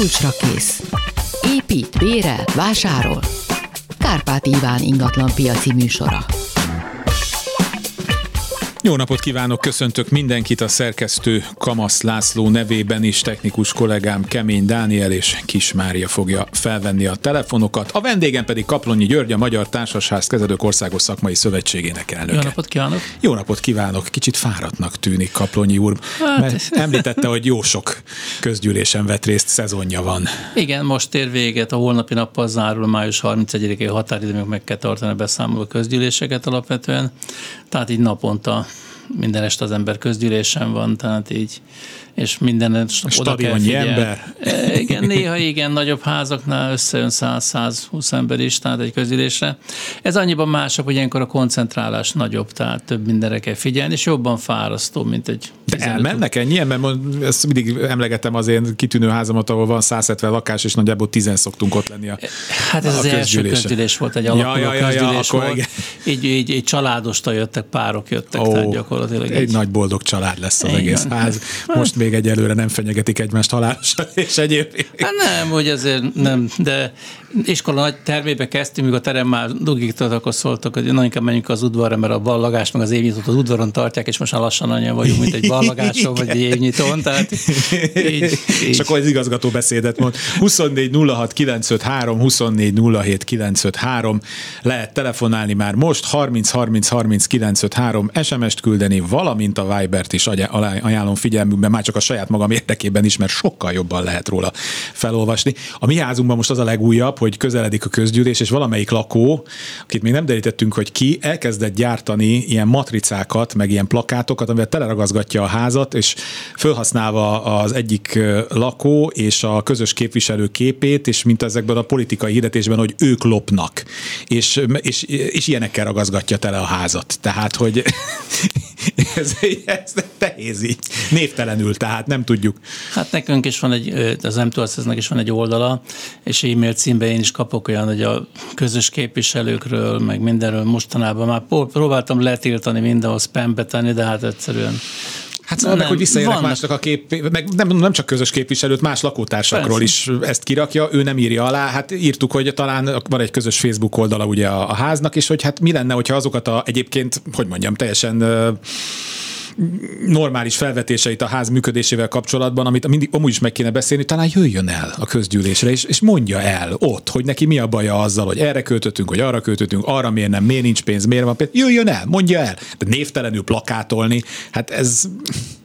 Kulcsra kész. Épít, bérel, vásárol. Kárpát Iván ingatlan piaci műsora. Jó napot kívánok, köszöntök mindenkit a szerkesztő Kamasz László nevében is, technikus kollégám Kemény Dániel és Kis Mária fogja felvenni a telefonokat. A vendégem pedig Kaplonyi György, a Magyar Társasház Kezelők Országos Szakmai Szövetségének elnöke. Jó napot kívánok! Jó napot kívánok! Kicsit fáradtnak tűnik Kaplonyi úr, hát... mert említette, hogy jó sok közgyűlésen vett részt, szezonja van. Igen, most ér véget, a holnapi nappal zárul, május 31-i határidő, meg kell tartani a beszámoló közgyűléseket alapvetően, tehát így naponta minden este az ember közgyűlésen van, tehát így és minden oda kell ember. E, igen, néha igen, nagyobb házaknál összejön 100-120 ember is, tehát egy közülésre. Ez annyiban másabb, hogy ilyenkor a koncentrálás nagyobb, tehát több mindenre kell figyelni, és jobban fárasztó, mint egy De elmennek ennyien? Mert ezt mindig emlegetem az én kitűnő házamat, ahol van 170 lakás, és nagyjából 10 szoktunk ott lenni a Hát ez a az első közgyűlés volt, egy alakuló ja, ja, ja, közgyűlés ja, volt. Igen. Így, így, így családosta jöttek, párok jöttek, oh, tehát gyakorlatilag. Egy így. nagy boldog család lesz az Igen. egész ház. Most még egyelőre nem fenyegetik egymást halálosan, és egyébként. Hát nem, hogy azért nem, de iskola nagy termébe kezdtünk, míg a terem már dugigtott, akkor szóltak, hogy nagyon inkább menjünk az udvarra, mert a ballagás meg az évnyitót az udvaron tartják, és most már lassan annyian vagyunk, mint egy ballagáson, vagy egy évnyitón, tehát így, így. És akkor az igazgató beszédet mond. 24 06 953, 24 07 953, lehet telefonálni már most, 30 30 30 953, SMS-t küldeni, valamint a Vibert is ajánlom figyelmükben, már csak a saját magam érdekében is, mert sokkal jobban lehet róla felolvasni. A mi házunkban most az a legújabb, hogy közeledik a közgyűlés, és valamelyik lakó, akit még nem derítettünk, hogy ki, elkezdett gyártani ilyen matricákat, meg ilyen plakátokat, amivel teleragazgatja a házat, és felhasználva az egyik lakó és a közös képviselő képét, és mint ezekben a politikai hirdetésben, hogy ők lopnak, és, és, és ilyenekkel ragazgatja tele a házat. Tehát, hogy ez, ez nehéz így, névtelenül, tehát nem tudjuk. Hát nekünk is van egy, az m is van egy oldala, és e-mail címben én is kapok olyan, hogy a közös képviselőkről, meg mindenről mostanában már próbáltam letiltani mindenhol spambe tenni, de hát egyszerűen Hát szóval meg, hogy visszaérnek vannak. másnak a kép, meg nem, nem csak közös képviselőt, más lakótársakról Persze. is ezt kirakja, ő nem írja alá. Hát írtuk, hogy talán van egy közös Facebook oldala ugye a, a háznak, és hogy hát mi lenne, hogyha azokat a egyébként, hogy mondjam, teljesen normális felvetéseit a ház működésével kapcsolatban, amit mindig amúgy is meg kéne beszélni, talán jöjjön el a közgyűlésre, és, és mondja el ott, hogy neki mi a baja azzal, hogy erre költöttünk, hogy arra költöttünk, arra miért nem, miért nincs pénz, miért van pénz. Jöjjön el, mondja el. De névtelenül plakátolni, hát ez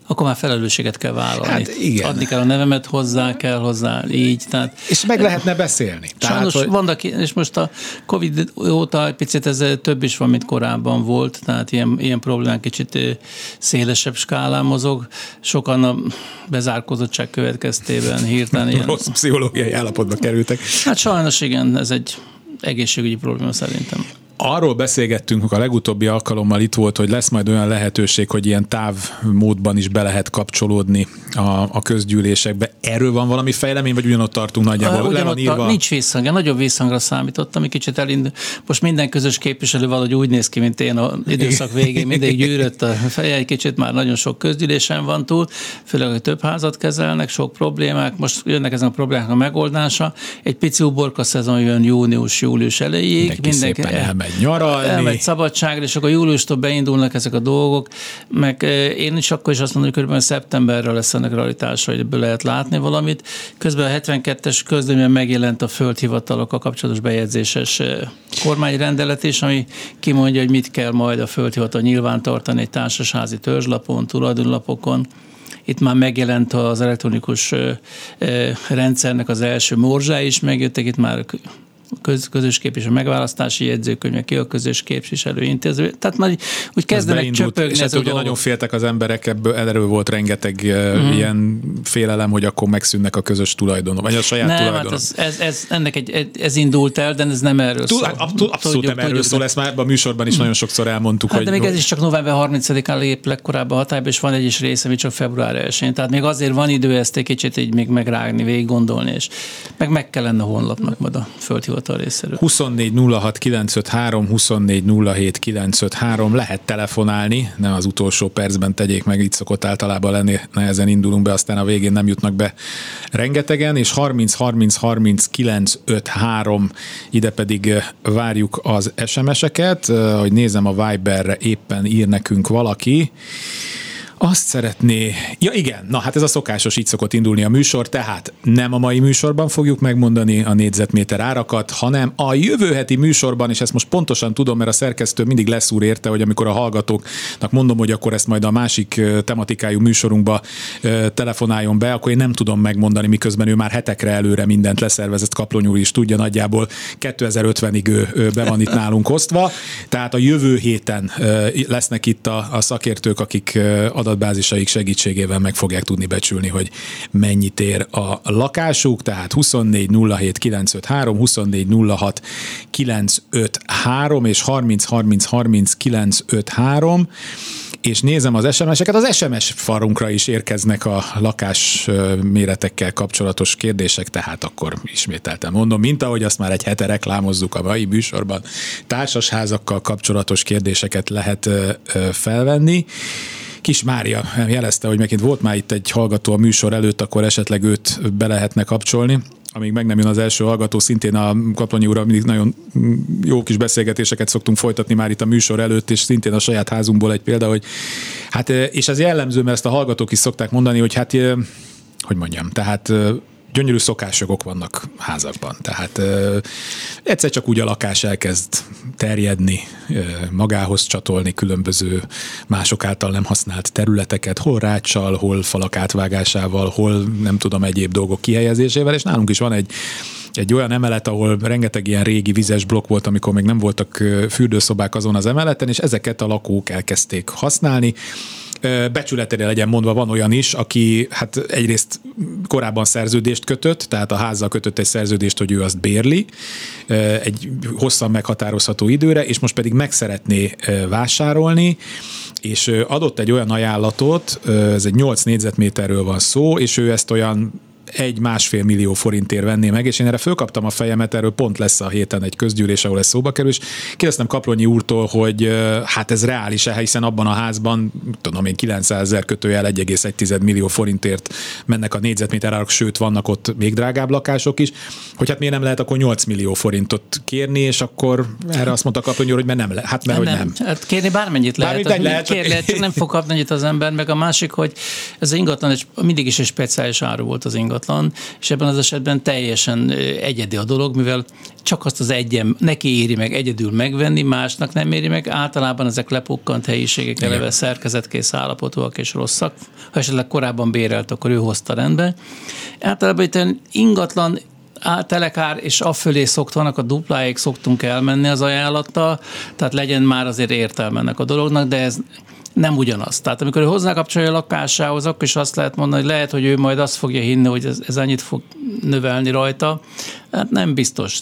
akkor már felelősséget kell vállalni. Hát igen. Adni kell a nevemet hozzá, kell hozzá, így. Tehát, és meg lehetne beszélni. Sajnos tehát, hogy... vannak, és most a Covid óta egy picit ez több is van, mint korábban volt, tehát ilyen, ilyen problémák kicsit szélesebb skálán mozog. Sokan a bezárkozottság következtében hirtelen ilyen... Rossz pszichológiai állapotba kerültek. Hát sajnos igen, ez egy egészségügyi probléma szerintem. Arról beszélgettünk, hogy a legutóbbi alkalommal itt volt, hogy lesz majd olyan lehetőség, hogy ilyen távmódban is be lehet kapcsolódni a, a közgyűlésekbe. Erről van valami fejlemény, vagy ugyanott tartunk nagyjából? Le van írva? Nincs visszhang, nagyobb visszhangra számítottam, ami kicsit elindul. Most minden közös képviselő valahogy úgy néz ki, mint én a időszak végén, mindig gyűrött a feje, egy kicsit már nagyon sok közgyűlésen van túl, főleg, hogy több házat kezelnek, sok problémák, most jönnek ezen a problémák a megoldása. Egy pici uborka szezon jön június-július elejéig. Mindenki, mindenki elmegy nyaralni. Elmegy szabadságra, és akkor júliustól beindulnak ezek a dolgok, meg én is akkor is azt mondom, hogy kb. szeptemberre lesz ennek realitása, hogy ebből lehet látni valamit. Közben a 72-es közleményben megjelent a földhivatalokkal kapcsolatos bejegyzéses kormányrendelet is, ami kimondja, hogy mit kell majd a földhivatal nyilvántartani egy társasházi törzslapon, tulajdonlapokon. Itt már megjelent az elektronikus rendszernek az első morzsá is, megjöttek itt már köz, közös képviselő megválasztási jegyzőkönyve, ki a közös képviselő intéző. Tehát már úgy kezdenek csöpögni és ez hát ugye nagyon féltek az emberek, ebből erről volt rengeteg mm. ilyen félelem, hogy akkor megszűnnek a közös tulajdon, vagy a saját nem, tulajdon. Hát ez, ez, ez, ennek egy, ez indult el, de ez nem erről szól. Abszolút, abszolút tudjuk, nem erről szól, ezt már a műsorban is nagyon sokszor elmondtuk. Hát hogy de még ez is csak november 30-án lép legkorábban hatályba, és van egy is része, ami csak február 1 Tehát még azért van idő ezt egy kicsit így még megrágni, végig gondolni, és meg meg kellene a honlapnak majd a földhivatal hivatal részéről. 24 06 953, 24 07 953, lehet telefonálni, nem az utolsó percben tegyék meg, itt szokott általában lenni, nehezen indulunk be, aztán a végén nem jutnak be rengetegen, és 30 30 30 953, ide pedig várjuk az SMS-eket, hogy nézem a Viberre éppen ír nekünk valaki, azt szeretné, ja igen, na hát ez a szokásos, így szokott indulni a műsor, tehát nem a mai műsorban fogjuk megmondani a négyzetméter árakat, hanem a jövő heti műsorban, és ezt most pontosan tudom, mert a szerkesztő mindig leszúr érte, hogy amikor a hallgatóknak mondom, hogy akkor ezt majd a másik tematikájú műsorunkba telefonáljon be, akkor én nem tudom megmondani, miközben ő már hetekre előre mindent leszervezett, Kaplony is tudja nagyjából. 2050-ig ő be van itt nálunk osztva, tehát a jövő héten lesznek itt a, a szakértők, akik adatbázisaik segítségével meg fogják tudni becsülni, hogy mennyit ér a lakásuk, tehát 24 07 953, 24 06 953 és 30 30 30 953 és nézem az SMS-eket, az SMS farunkra is érkeznek a lakás méretekkel kapcsolatos kérdések, tehát akkor ismételtem mondom, mint ahogy azt már egy hete reklámozzuk a mai műsorban, társasházakkal kapcsolatos kérdéseket lehet felvenni. Kis Mária jelezte, hogy megint volt már itt egy hallgató a műsor előtt, akkor esetleg őt be lehetne kapcsolni. Amíg meg nem jön az első hallgató, szintén a Kaplonyi úrral mindig nagyon jó kis beszélgetéseket szoktunk folytatni már itt a műsor előtt, és szintén a saját házunkból egy példa, hogy hát, és ez jellemző, mert ezt a hallgatók is szokták mondani, hogy hát, hogy mondjam, tehát gyönyörű szokásjogok vannak házakban. Tehát ö, egyszer csak úgy a lakás elkezd terjedni, ö, magához csatolni különböző mások által nem használt területeket, hol ráccsal, hol falak átvágásával, hol nem tudom egyéb dolgok kihelyezésével, és nálunk is van egy egy olyan emelet, ahol rengeteg ilyen régi vizes blokk volt, amikor még nem voltak fürdőszobák azon az emeleten, és ezeket a lakók elkezdték használni becsületére legyen mondva, van olyan is, aki hát egyrészt korábban szerződést kötött, tehát a házzal kötött egy szerződést, hogy ő azt bérli egy hosszan meghatározható időre, és most pedig meg szeretné vásárolni, és adott egy olyan ajánlatot, ez egy 8 négyzetméterről van szó, és ő ezt olyan egy másfél millió forintért venné meg, és én erre fölkaptam a fejemet, erről pont lesz a héten egy közgyűlés, ahol ez szóba kerül, és kérdeztem Kaplonyi úrtól, hogy hát ez reális-e, hiszen abban a házban, tudom én, 900 ezer kötőjel 1,1 millió forintért mennek a négyzetméter árak, sőt vannak ott még drágább lakások is, hogy hát miért nem lehet akkor 8 millió forintot kérni, és akkor erre azt mondta Kaplonyi úr, hogy mert nem lehet, hát mert nem, hogy nem. Hát kérni bármennyit lehet, bármennyit lehet, kér, lehet, csak nem fog kapni annyit az ember, meg a másik, hogy ez ingatlan egy, mindig is egy speciális áru volt az ingatlan ingatlan, és ebben az esetben teljesen egyedi a dolog, mivel csak azt az egyen neki éri meg egyedül megvenni, másnak nem éri meg. Általában ezek lepukkant helyiségek eleve szerkezetkész állapotúak és rosszak. Ha esetleg korábban bérelt, akkor ő hozta rendbe. Általában itt ingatlan telekár és afölé szoktanak, a dupláig szoktunk elmenni az ajánlattal, tehát legyen már azért értelme ennek a dolognak, de ez nem ugyanaz. Tehát amikor ő hozzákapcsolja a lakásához, akkor is azt lehet mondani, hogy lehet, hogy ő majd azt fogja hinni, hogy ez, ez annyit fog növelni rajta. Hát nem biztos.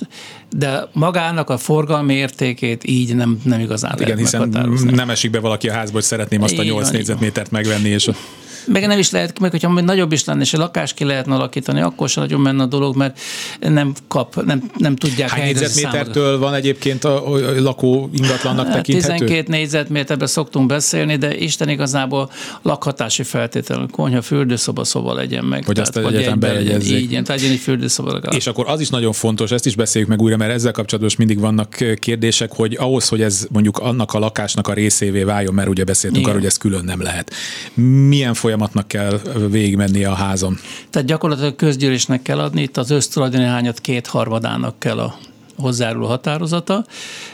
De magának a forgalmi értékét így nem, nem igazán Igen, hiszen nem esik be valaki a házba, hogy szeretném azt a 8 négyzetmétert megvenni, és meg nem is lehet, meg hogyha nagyobb is lenne, és a lakást ki lehetne alakítani, akkor sem nagyon menne a dolog, mert nem kap, nem, nem tudják Hány négyzetmétertől van egyébként a, a lakó ingatlannak hát tekinthető? 12 négyzetméterben szoktunk beszélni, de Isten igazából lakhatási feltétel, konyha, fürdőszoba szoba legyen meg. Hogy tehát, azt egyetem bejegyezzék. Így, tehát egy fürdőszoba legalább. És akkor az is nagyon fontos, ezt is beszéljük meg újra, mert ezzel kapcsolatban is mindig vannak kérdések, hogy ahhoz, hogy ez mondjuk annak a lakásnak a részévé váljon, mert ugye beszéltünk Igen. arról, hogy ez külön nem lehet. Milyen folyam folyamatnak kell végigmennie a házon. Tehát gyakorlatilag közgyűlésnek kell adni, itt az össztulajdoni hányat kétharmadának kell a hozzáruló határozata.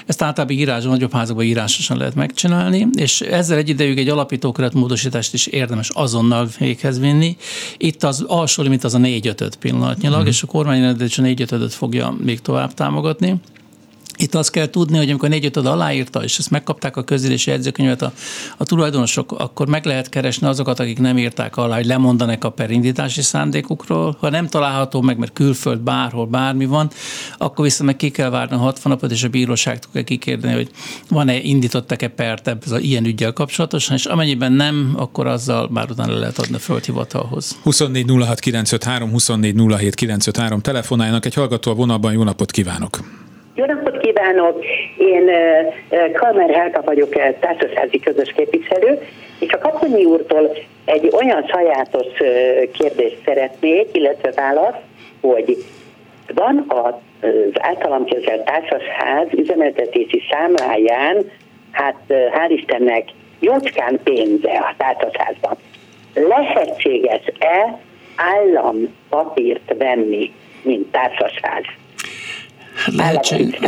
Ezt általában írásban, nagyobb házakban írásosan lehet megcsinálni, és ezzel egy idejük egy alapítókeret módosítást is érdemes azonnal véghez vinni. Itt az alsó limit az a 4 5 pillanatnyilag, mm. és a kormány a 4 5 fogja még tovább támogatni Itt azt kell tudni, hogy amikor négy ötöd aláírta, és ezt megkapták a közülési jegyzőkönyvet a, a tulajdonosok, akkor meg lehet keresni azokat, akik nem írták alá, hogy lemondanak a perindítási szándékukról. Ha nem található meg, mert külföld bárhol bármi van, akkor viszont meg ki kell várni a 60 napot, és a bíróság tudja kikérdeni, hogy van-e, indítottak-e pert a ilyen ügyel kapcsolatosan, és amennyiben nem, akkor azzal már utána le lehet adni a földhivatalhoz. 24 06 953, 24 07 953 telefonálnak egy hallgató a vonalban, jó napot kívánok! Jó napot kívánok! Én Kalmer Helka vagyok, társasági közös képviselő, és a Kaponyi úrtól egy olyan sajátos kérdést szeretnék, illetve választ, hogy van az általam kezelt társasház üzemeltetési számláján, hát hál' Istennek, jócskán pénze a társasházban. Lehetséges-e állampapírt venni, mint társasház? Lehetség,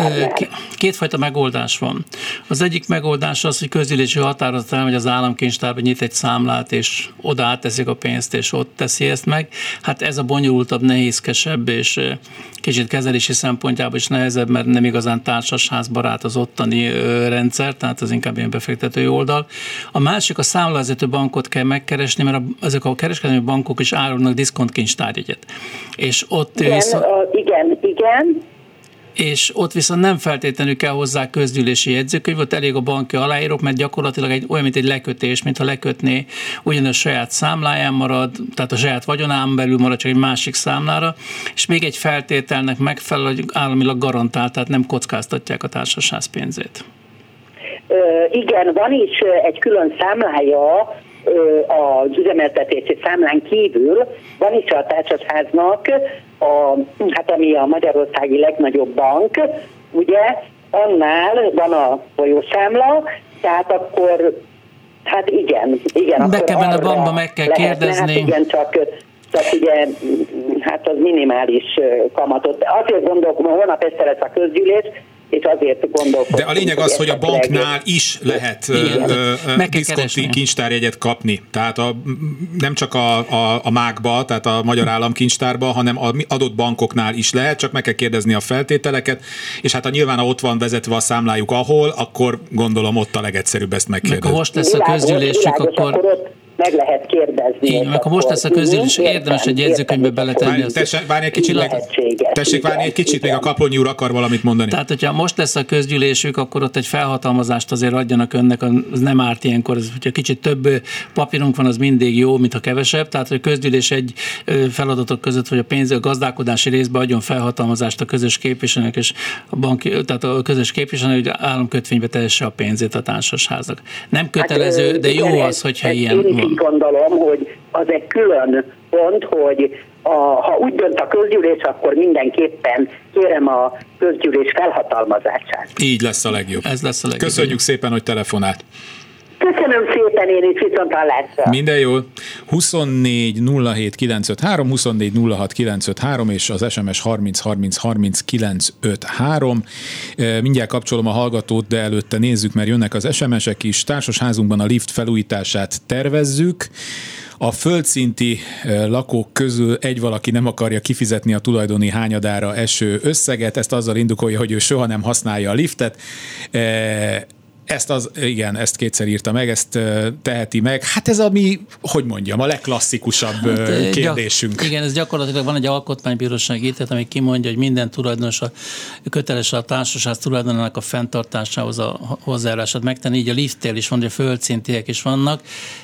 kétfajta megoldás van. Az egyik megoldás az, hogy közülési határozat elmegy az államkincstárba, nyit egy számlát, és oda átteszik a pénzt, és ott teszi ezt meg. Hát ez a bonyolultabb, nehézkesebb, és kicsit kezelési szempontjából is nehezebb, mert nem igazán társasházbarát az ottani rendszer, tehát az inkább ilyen befektetői oldal. A másik a számlavezető bankot kell megkeresni, mert a, ezek a kereskedelmi bankok is árulnak diszkontkincstárjegyet. És ott... Igen, visz... igen, igen és ott viszont nem feltétlenül kell hozzá közgyűlési jegyzőkönyv, ott elég a banki aláírók, mert gyakorlatilag egy, olyan, mint egy lekötés, mintha lekötné, ugyanaz saját számláján marad, tehát a saját vagyonán belül marad csak egy másik számlára, és még egy feltételnek megfelel, hogy államilag garantált, tehát nem kockáztatják a társaság pénzét. Ö, igen, van is egy külön számlája az üzemeltetési számlán kívül van is a társasháznak, a, hát ami a Magyarországi legnagyobb bank, ugye, annál van a folyószámla, tehát akkor, hát igen, igen. Be kell a bankba, meg kell lehetne, kérdezni. Hát igen, csak csak ugye, hát az minimális kamatot. Azért gondolom, holnap este lesz a közgyűlés, és azért gondolkodom. De a lényeg az, hogy a banknál is lehet diszkonti kincstárjegyet kapni. Tehát a, nem csak a, a, a mákba, tehát a Magyar Államkincstárba, hanem a adott bankoknál is lehet, csak meg kell kérdezni a feltételeket, és hát ha nyilván ha ott van vezetve a számlájuk ahol, akkor gondolom ott a legegyszerűbb ezt megkérdezni. Meg ha most lesz a közgyűlésük, akkor... akkor meg lehet kérdezni. Így, akkor most lesz a közgyűlés, érdemes egy jegyzőkönyvbe beletenni. Tessék, várj egy kicsit, meg, tessék várni egy kicsit, még a Kaplonyi úr akar valamit mondani. Tehát, hogyha most lesz a közgyűlésük, akkor ott egy felhatalmazást azért adjanak önnek, az nem árt ilyenkor, az, hogyha kicsit több papírunk van, az mindig jó, mint a kevesebb. Tehát, hogy a közgyűlés egy feladatok között, hogy a pénz, a gazdálkodási részbe adjon felhatalmazást a közös képviselőnek, és a banki, tehát a közös képviselő, hogy államkötvénybe tehesse a pénzét a társasházak. Nem kötelező, de jó az, hogyha ilyen van úgy gondolom, hogy az egy külön pont, hogy a, ha úgy dönt a közgyűlés, akkor mindenképpen kérem a közgyűlés felhatalmazását. Így lesz a legjobb. Ez lesz a legjobb. Köszönjük szépen, hogy telefonált. Köszönöm szépen, én is viszont hallásra. Minden jó. 24 07 953, 24 06 953 és az SMS 30 30 30 953. Mindjárt kapcsolom a hallgatót, de előtte nézzük, mert jönnek az SMS-ek is. Társasházunkban a lift felújítását tervezzük. A földszinti e, lakók közül egy valaki nem akarja kifizetni a tulajdoni hányadára eső összeget, ezt azzal indokolja, hogy ő soha nem használja a liftet e, ezt az, igen, ezt kétszer írta meg, ezt teheti meg. Hát ez a mi, hogy mondjam, a legklasszikusabb hát, kérdésünk. Gyak, igen, ez gyakorlatilag van egy alkotmánybíróság ítélet, ami kimondja, hogy minden tulajdonos a, köteles a társaság tulajdonának a fenntartásához a hozzájárását megtenni. Így a lifttél is van, hogy a földszintiek is vannak.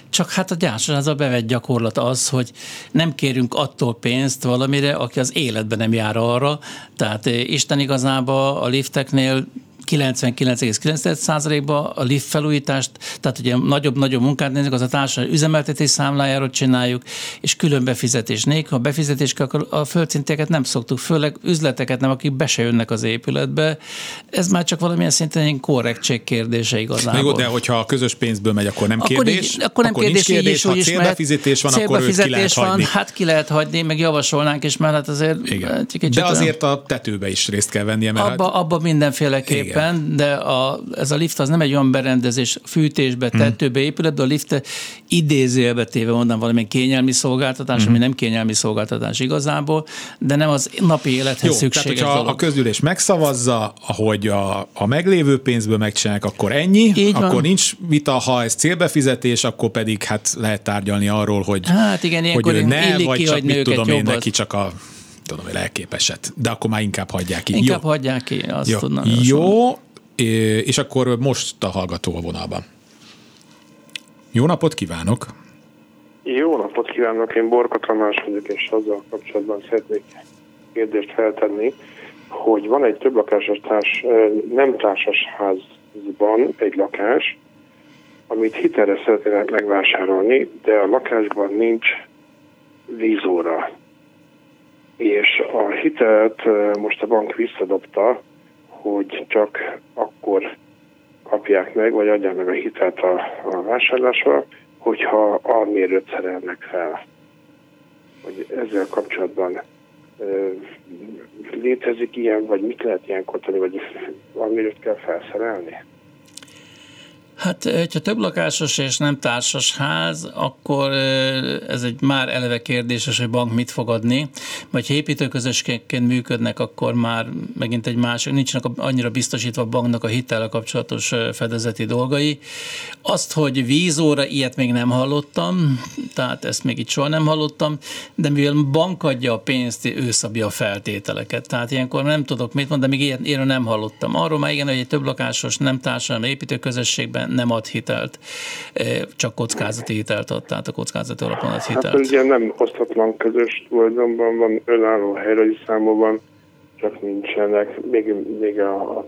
Csak hát a gyárság a bevett gyakorlat az, hogy nem kérünk attól pénzt valamire, aki az életben nem jár arra. Tehát Isten igazából a lifteknél 99,9%-ba a lift felújítást, tehát ugye nagyobb-nagyobb munkát nézzük, az a társadalmi üzemeltetés számlájáról csináljuk, és külön befizetés nélkül. Ha befizetés akkor a földszinteket nem szoktuk, főleg üzleteket nem, akik be se jönnek az épületbe. Ez már csak valamilyen szinten egy korrektség kérdése igazából. Jó, de hogyha a közös pénzből megy, akkor nem kérdés. Akkor, így, akkor nem akkor kérdés, kérdés, így is, ha célbefizetés van, akkor őt ki lehet van, hagyni. Hát ki lehet hagyni, meg javasolnánk is, mert hát azért... Igen. De azért a tetőbe is részt kell vennie. Mert abba, hát... abba mindenféleképpen szépen, Igen. de a, ez a lift az nem egy olyan berendezés, fűtésbe, hmm. tetőbe épület, de a lift idézőjelbe téve mondanám valamilyen kényelmi szolgáltatás, hmm. ami nem kényelmi szolgáltatás igazából, de nem az napi élethez Jó, szükséges tehát, dolog. a közülés megszavazza, ahogy a, a meglévő pénzből megcsinálják, akkor ennyi, Így akkor van. nincs vita, ha ez célbefizetés, akkor pedig hát lehet tárgyalni arról, hogy, hát igen, hogy ne, vagy csak mit tudom én, neki csak a tudom, hogy lelképeset. De akkor már inkább hagyják ki. Inkább Jó. hagyják ki, azt Jó. tudnám. Jó, és akkor most a hallgató a vonalban. Jó napot kívánok! Jó napot kívánok, én Borka Tamás vagyok, és azzal kapcsolatban szeretnék kérdést feltenni, hogy van egy több lakásos társ, nem társas házban egy lakás, amit hitelre szeretnének megvásárolni, de a lakásban nincs vízóra és a hitelt most a bank visszadobta, hogy csak akkor kapják meg, vagy adják meg a hitelt a, a vásárlásra, hogyha almérőt szerelnek fel. Hogy ezzel kapcsolatban létezik ilyen, vagy mit lehet ilyenkor tenni, vagy almérőt kell felszerelni? Hát, hogyha több lakásos és nem társas ház, akkor ez egy már eleve kérdéses, hogy bank mit fog adni. Vagy ha építőközösségként működnek, akkor már megint egy másik, nincsenek annyira biztosítva a banknak a hittel kapcsolatos fedezeti dolgai. Azt, hogy vízóra, ilyet még nem hallottam, tehát ezt még itt soha nem hallottam, de mivel bank adja a pénzt, ő szabja a feltételeket. Tehát ilyenkor nem tudok mit mondani, de még ilyet, ilyenről nem hallottam. Arról már igen, hogy egy több lakásos, nem társadalmi építőközösségben nem ad hitelt, csak kockázati hitelt ad, tehát a kockázati alapon ad hitelt. Hát ugye nem osztatlan közös tulajdonban van, önálló helyrajzi számban csak nincsenek, még, még a, a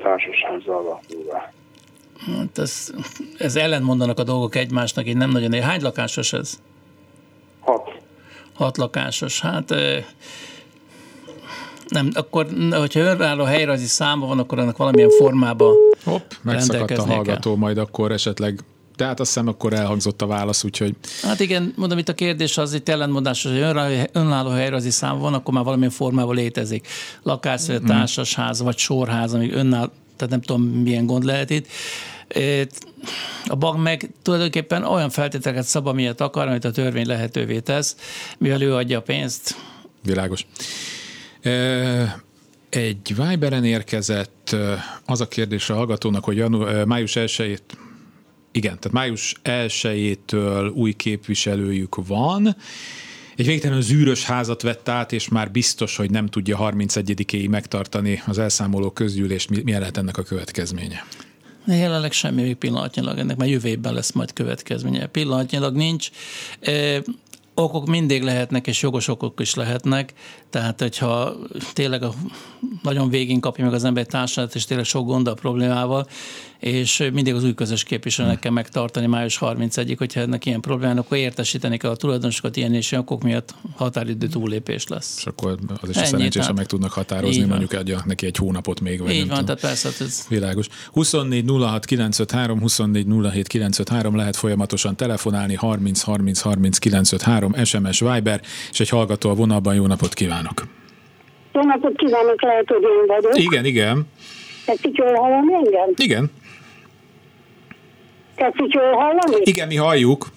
alakulva. Hát ez, ez ellentmondanak a dolgok egymásnak, így nem nagyon ér. Hány lakásos ez? Hat. Hat lakásos. Hát nem, akkor, hogyha önálló helyrajzi száma van, akkor annak valamilyen formában Hopp, megszakadt a hallgató, majd akkor esetleg tehát azt hiszem, akkor elhangzott a válasz, úgyhogy... Hát igen, mondom, itt a kérdés az itt ellentmondás, hogy önálló helyrajzi szám van, akkor már valamilyen formában létezik. Lakás, vagy társasház, vagy sorház, amíg önálló, tehát nem tudom, milyen gond lehet itt. A bank meg tulajdonképpen olyan feltételeket szab, amilyet akar, amit a törvény lehetővé tesz, mivel ő adja a pénzt. Világos. Egy Viberen érkezett az a kérdés a hallgatónak, hogy janu, május 1 igen, tehát május 1-től új képviselőjük van, egy végtelenül zűrös házat vett át, és már biztos, hogy nem tudja 31-éig megtartani az elszámoló közgyűlést. Mi, lehet ennek a következménye? Jelenleg semmi még pillanatnyilag, ennek már jövő lesz majd következménye. Pillanatnyilag nincs. Okok mindig lehetnek, és jogos okok is lehetnek, tehát hogyha tényleg a, nagyon végén kapja meg az ember egy társadalmat, és tényleg sok gond a problémával, és mindig az új közös képviselőnek kell megtartani május 31-ig, hogyha ennek ilyen problémák, akkor értesíteni kell a tulajdonosokat ilyen és ilyen okok miatt határidő túlépés lesz. És akkor az is Ennyi, a szerencsés, tehát... meg tudnak határozni, mondjuk adja neki egy hónapot még. Vagy Így van, tudom. tehát persze. Hát ez... Világos. 24 06 953, 24 07 953 lehet folyamatosan telefonálni, 30 30 30 953, SMS Viber, és egy hallgató a vonalban, jó napot kívánok! Jó napot kívánok, lehet, hogy én vagyok. Igen, igen. Tetszik jól hallani engem? Igen. Tetszik jól hallani? Igen, mi halljuk.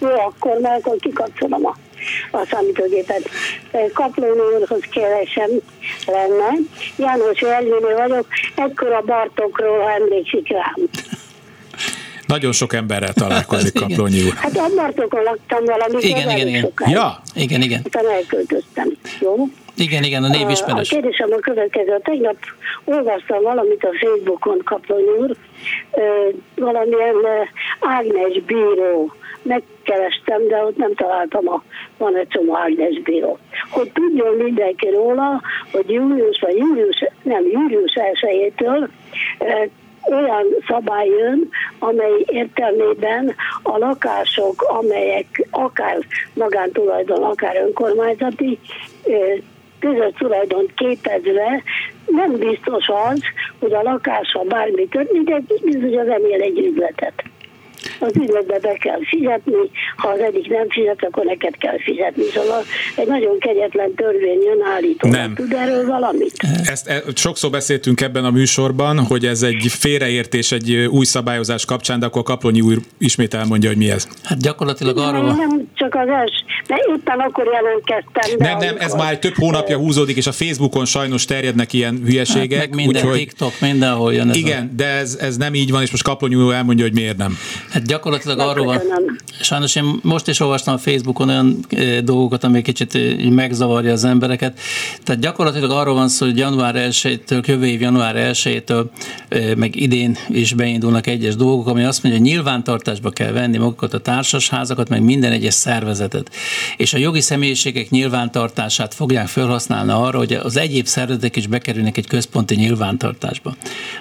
Jó, akkor már akkor kikapcsolom a, a számítógépet. Kaplónő úrhoz kérdésem lenne. János Elvényő vagyok, ekkor a Bartokról, ha emlékszik rám. Nagyon sok emberrel találkozik Kaplónyi úr. Hát a Bartokon laktam valamit. Igen, igen, igen. Ja. Igen, igen. Utána elköltöztem. Jó? Igen, igen, a név ismerős. A kérdésem a következő. Tegnap olvastam valamit a Facebookon, Kaplony úr, valamilyen Ágnes bíró. Megkerestem, de ott nem találtam, a, van egy csomó Ágnes bíró. Hogy tudjon mindenki róla, hogy július vagy július, nem, július 1 olyan szabály jön, amely értelmében a lakások, amelyek akár magántulajdon, akár önkormányzati, között tulajdon képezve nem biztos az, hogy a lakása bármi történik, de bizony az emél egy üzletet. Az ügyletbe be kell fizetni, ha az egyik nem fizet, akkor neked kell fizetni. Szóval egy nagyon kegyetlen törvény jön állító. Nem. Tud erről valamit? Ezt e, sokszor beszéltünk ebben a műsorban, hogy ez egy félreértés egy új szabályozás kapcsán, de akkor Kaplonyi úr ismét elmondja, hogy mi ez. Hát gyakorlatilag Nem, arról van, nem csak az els, mert éppen akkor jelentkeztem. de Nem, nem, ez már több hónapja húzódik, és a Facebookon sajnos terjednek ilyen hülyeségek. hát meg minden úgyhogy- TikTok, mindenhol jön ez a- Igen, de ez, ez nem így van, és most Kaplonyi úr elmondja, hogy miért nem. Hát gyakorlatilag arról van, sajnos én most is olvastam a Facebookon olyan eh, dolgokat, ami kicsit eh, megzavarja az embereket. Tehát gyakorlatilag arról van szó, hogy január 1-től, jövő év január 1-től, eh, meg idén is beindulnak egyes dolgok, ami azt mondja, hogy nyilvántartásba kell venni magukat a társasházakat, meg minden egyes szervezetet. És a jogi személyiségek nyilvántartását fogják felhasználni arra, hogy az egyéb szervezetek is bekerülnek egy központi nyilvántartásba.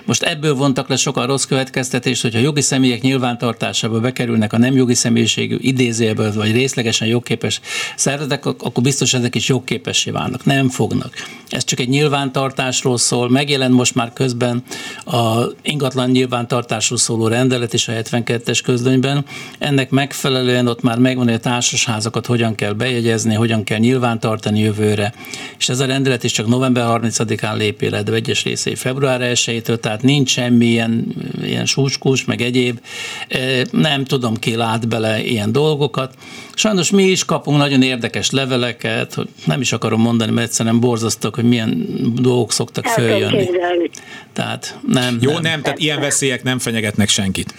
Most ebből vontak le sokan rossz következtetést, hogy ha jogi személyek nyilvántartásába bekerülnek a nem jogi személyiségű idézőjelből vagy részlegesen jogképes szervezetek, ak- akkor biztos ezek is jogképessé válnak. Nem fognak. Ez csak egy nyilvántartásról szól. Megjelent most már közben a ingatlan nyilvántartásról szóló rendelet is a 72-es közlönyben. Ennek megfelelően ott már megvan, hogy a társasházakat hogyan kell bejegyezni, hogyan kell nyilvántartani jövőre. És ez a rendelet is csak november 30-án lép életbe, egyes részei február 1-től, tehát nincs semmi ilyen, súskús, meg egyéb. Nem tudom, ki lát bele ilyen dolgokat. Sajnos mi is kapunk nagyon érdekes leveleket, hogy nem is akarom mondani, mert egyszerűen borzasztok, hogy milyen dolgok szoktak El följönni. Tehát nem. Jó, nem, tehát ilyen veszélyek nem fenyegetnek senkit.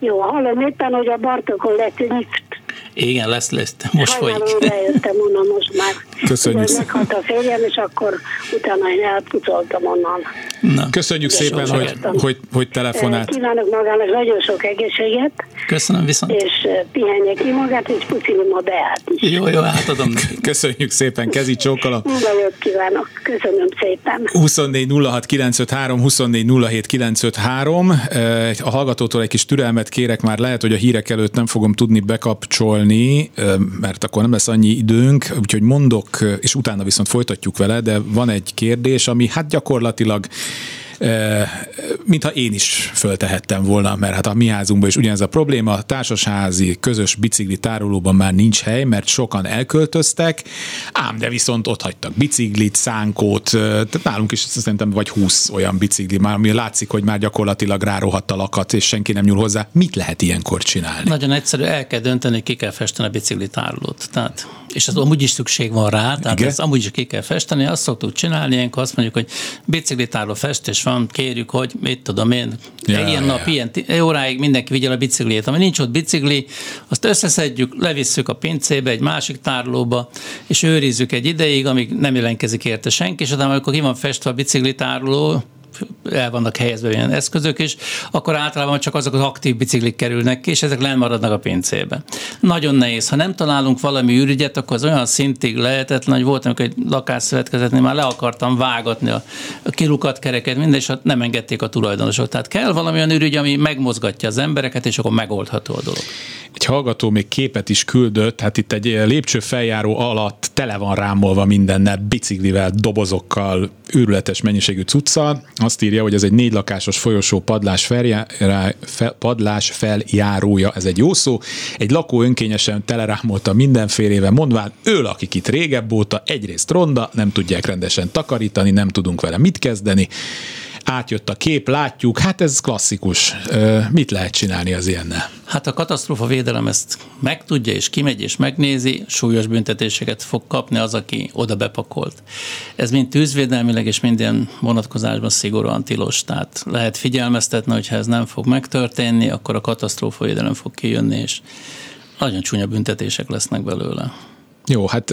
Jó, hallom éppen, hogy a Bartokon lett lift. Igen, lesz, lesz. Most folyik. Hajnalon lejöttem onnan most már. Köszönjük Ugye szépen. Meghalt a férjem, és akkor utána én elpucoltam onnan. Na, Köszönjük Igen, szépen, hogy, hogy, hogy Eh, telefonált. Kívánok magának nagyon sok egészséget, köszönöm viszont. és pihenje ki magát, és puszilom a Beát is. Jó, jó, átadom neki. Köszönjük szépen, kezi csókolom. Minden jót kívánok. Köszönöm szépen. 24 06 953, 24 07 953. Eh, A hallgatótól egy kis türelmet kérek, már lehet, hogy a hírek előtt nem fogom tudni bekapcsolni, eh, mert akkor nem lesz annyi időnk, úgyhogy mondok, és utána viszont folytatjuk vele, de van egy kérdés, ami hát gyakorlatilag mintha én is föltehettem volna, mert hát a mi házunkban is ugyanez a probléma, a társasházi közös bicikli tárolóban már nincs hely, mert sokan elköltöztek, ám de viszont ott hagytak biciklit, szánkót, eh, tehát nálunk is szerintem vagy 20 olyan bicikli, már ami látszik, hogy már gyakorlatilag rárohadt a lakat, és senki nem nyúl hozzá. Mit lehet ilyenkor csinálni? Nagyon egyszerű, el kell dönteni, ki kell festeni a bicikli tárolót. Tehát, és az amúgy is szükség van rá, tehát Igen? ezt amúgy is ki kell festeni. Azt szoktuk csinálni, ilyenkor azt mondjuk, hogy bicikli tároló festés van, kérjük, hogy mit tudom én, Ja, ja, ilyen ja. nap, ilyen ti- óráig mindenki vigye a bicikliét. Ami nincs ott bicikli, azt összeszedjük, levisszük a pincébe, egy másik tárolóba, és őrizzük egy ideig, amíg nem jelentkezik érte senki, és utána, amikor ki van festve a bicikli tároló, el vannak helyezve ilyen eszközök is, akkor általában csak azok az aktív biciklik kerülnek ki, és ezek lemaradnak a pincébe. Nagyon nehéz. Ha nem találunk valami ürügyet, akkor az olyan szintig lehetetlen, hogy volt, amikor egy lakásszövetkezetnél már le akartam vágatni a, a kilukat, kereket, minden, és nem engedték a tulajdonosok. Tehát kell valami olyan ürügy, ami megmozgatja az embereket, és akkor megoldható a dolog. Egy hallgató még képet is küldött, hát itt egy lépcső feljáró alatt tele van rámolva mindennel, biciklivel, dobozokkal, őrületes mennyiségű cuccal. Azt írja, hogy ez egy négy lakásos folyosó padlás, feljá, fe, padlás feljárója, ez egy jó szó. Egy lakó önkényesen telerámolta mindenfélével, mondván ő lakik itt régebb óta, egyrészt ronda, nem tudják rendesen takarítani, nem tudunk vele mit kezdeni. Átjött a kép, látjuk, hát ez klasszikus. Mit lehet csinálni az ilyennel? Hát a katasztrófa védelem ezt megtudja, és kimegy, és megnézi, súlyos büntetéseket fog kapni az, aki oda bepakolt. Ez mind tűzvédelmileg, és minden vonatkozásban szigorúan tilos. Tehát lehet figyelmeztetni, hogy ha ez nem fog megtörténni, akkor a katasztrófa védelem fog kijönni, és nagyon csúnya büntetések lesznek belőle. Jó, hát,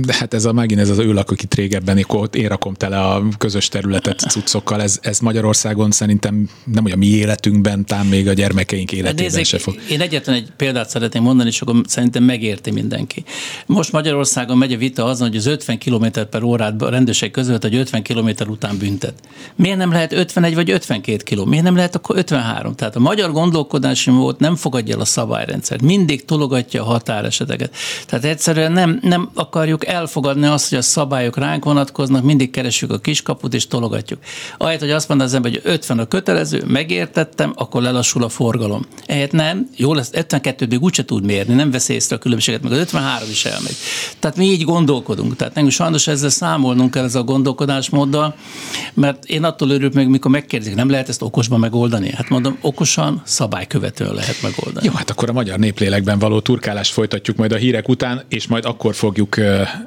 de hát ez a megint ez az ő lakok itt régebben, én rakom tele a közös területet cuccokkal. Ez, ez Magyarországon szerintem nem olyan mi életünkben, talán még a gyermekeink életében Nézzék, se fog. én egyetlen egy példát szeretném mondani, és akkor szerintem megérti mindenki. Most Magyarországon megy a vita azon, hogy az 50 km per órát a rendőrség között, hogy 50 km után büntet. Miért nem lehet 51 vagy 52 km? Miért nem lehet akkor 53? Tehát a magyar gondolkodási mód nem fogadja el a szabályrendszert. Mindig tologatja a határeseteket. Tehát egyszerűen nem, nem, akarjuk elfogadni azt, hogy a szabályok ránk vonatkoznak, mindig keresjük a kiskaput és tologatjuk. Ahelyett, hogy azt mondja az ember, hogy 50 a kötelező, megértettem, akkor lelassul a forgalom. Ehhez nem, jó lesz, 52-ig úgyse tud mérni, nem vesz észre a különbséget, meg az 53 is elmegy. Tehát mi így gondolkodunk. Tehát nekünk sajnos ezzel számolnunk kell ez a gondolkodásmóddal, mert én attól örülök meg, mikor megkérdezik, nem lehet ezt okosban megoldani. Hát mondom, okosan, szabálykövetően lehet megoldani. Jó, hát akkor a magyar néplélekben való turkálást folytatjuk majd a hírek után, és majd akkor fogjuk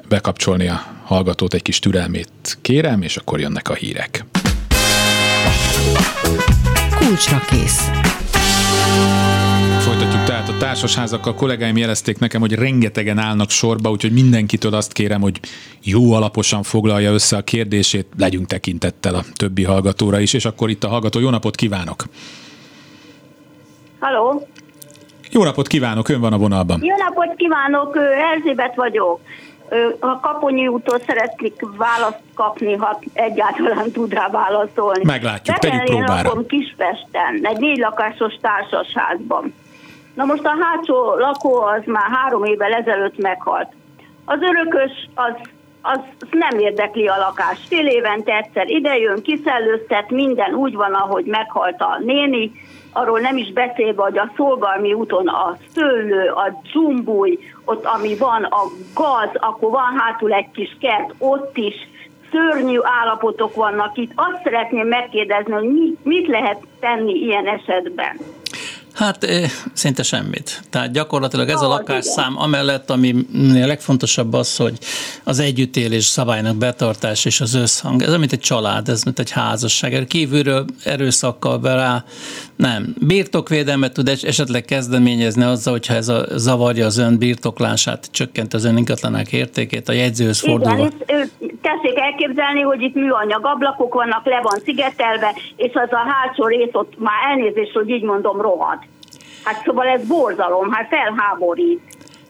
bekapcsolni a hallgatót egy kis türelmét kérem, és akkor jönnek a hírek. Kulcsra kész. Folytatjuk tehát a társasházakkal. Kollégáim jelezték nekem, hogy rengetegen állnak sorba, úgyhogy mindenkitől azt kérem, hogy jó alaposan foglalja össze a kérdését, legyünk tekintettel a többi hallgatóra is, és akkor itt a hallgató. Jó napot kívánok! Halló! Jó napot kívánok, ön van a vonalban. Jó napot kívánok, Erzsébet vagyok. A Kaponyi útól szeretnék választ kapni, ha egyáltalán tud rá válaszolni. Meglátjuk, tegyük próbára. lakom Kispesten, egy négy lakásos társasházban. Na most a hátsó lakó az már három évvel ezelőtt meghalt. Az örökös az, az nem érdekli a lakást. Fél évente egyszer idejön, kiszellőztet, minden úgy van, ahogy meghalt a néni, arról nem is beszélve, hogy a szolgalmi úton a szőlő, a dzsumbúj, ott ami van, a gaz, akkor van hátul egy kis kert, ott is szörnyű állapotok vannak itt. Azt szeretném megkérdezni, hogy mit, mit lehet tenni ilyen esetben. Hát szinte semmit. Tehát gyakorlatilag ez a lakásszám amellett, ami a legfontosabb az, hogy az együttélés szabálynak betartás és az összhang. Ez mint egy család, ez mint egy házasság. Kívülről erőszakkal be rá nem. Birtokvédelmet tud esetleg kezdeményezni azzal, hogyha ez a, zavarja az ön birtoklását, csökkent az ön ingatlanák értékét, a jegyzőhöz fordulva. Igen, tessék elképzelni, hogy itt műanyag ablakok vannak, le van szigetelve, és az a hátsó rész ott már elnézést, hogy így mondom, rohad. Hát szóval ez borzalom, hát felháborít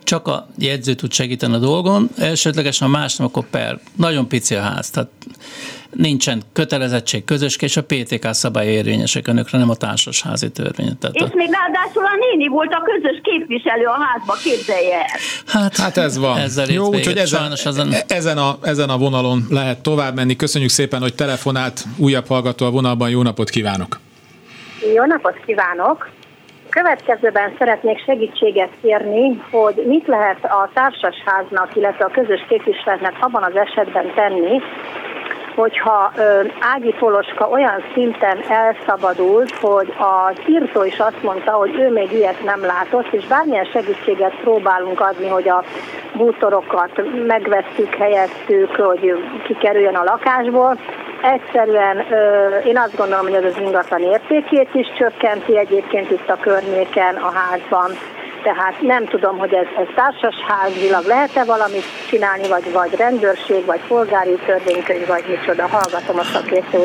csak a jegyző tud segíteni a dolgon, elsődlegesen a más nem, akkor per. Nagyon pici a ház, tehát nincsen kötelezettség közös, és a PTK szabály érvényesek önökre, nem a társasházi törvény. Tehát és a... még ráadásul a néni volt a közös képviselő a házba, képzelje el. Hát, hát ez van. Ezzel Jó, úgyhogy ezen, ezen... Ezen, a, ezen a vonalon lehet tovább menni. Köszönjük szépen, hogy telefonált. Újabb hallgató a vonalban. Jó napot kívánok! Jó napot kívánok! Következőben szeretnék segítséget kérni, hogy mit lehet a társasháznak, illetve a közös képviseletnek abban az esetben tenni, hogyha ö, Ági Poloska olyan szinten elszabadult, hogy a írtó is azt mondta, hogy ő még ilyet nem látott, és bármilyen segítséget próbálunk adni, hogy a bútorokat megvesztük, helyeztük, hogy kikerüljön a lakásból, Egyszerűen én azt gondolom, hogy ez az ingatlan értékét is csökkenti egyébként itt a környéken, a házban. Tehát nem tudom, hogy ez, ez társasházilag lehet-e valamit csinálni, vagy, vagy rendőrség, vagy polgári törvénykönyv, vagy micsoda. Hallgatom a szakértő.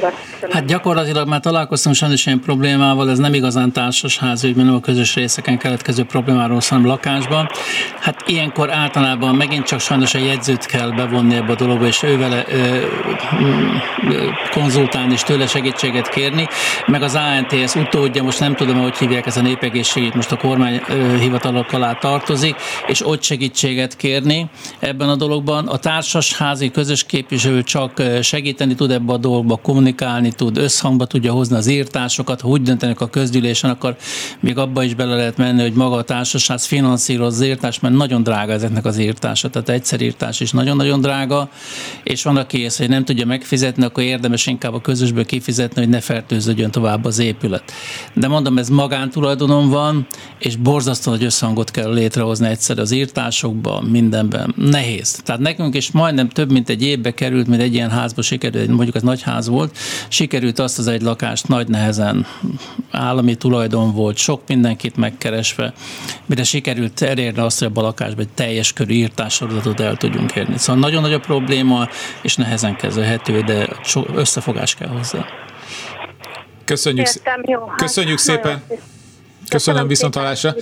Hát gyakorlatilag már találkoztam sajnos ilyen problémával, ez nem igazán társasház, hogy nem a közös részeken keletkező problémáról, hanem lakásban. Hát ilyenkor általában megint csak sajnos a jegyzőt kell bevonni ebbe a dologba, és ővele ö, ö, konzultálni és tőle segítséget kérni, meg az ANTS utódja, most nem tudom, hogy hívják ez a népegészségét, most a kormány hivatalok alá tartozik, és ott segítséget kérni ebben a dologban. A társasházi közös képviselő csak segíteni tud ebbe a dologba, kommunikálni tud, összhangba tudja hozni az írtásokat, ha úgy döntenek a közgyűlésen, akkor még abba is bele lehet menni, hogy maga a társasház finanszíroz az írtást, mert nagyon drága ezeknek az írtása, tehát egyszer írtás is nagyon-nagyon drága, és van, aki ezt, hogy nem tudja megfizetni, akkor érdemes inkább a közösből kifizetni, hogy ne fertőződjön tovább az épület. De mondom, ez magántulajdonon van, és borzasztó nagy összhangot kell létrehozni egyszer az írtásokban, mindenben. Nehéz. Tehát nekünk is majdnem több mint egy évbe került, mint egy ilyen házba sikerült, mondjuk ez nagy ház volt, sikerült azt az egy lakást nagy nehezen állami tulajdon volt, sok mindenkit megkeresve, mire sikerült elérni azt, hogy a lakásban egy teljes körű írtássorozatot el tudjunk érni. Szóval nagyon nagy a probléma, és nehezen kezelhető, de összefogás kell hozzá. Köszönjük, Értem, jó, hát, köszönjük szépen. Köszönöm, Köszönöm viszont hallásra.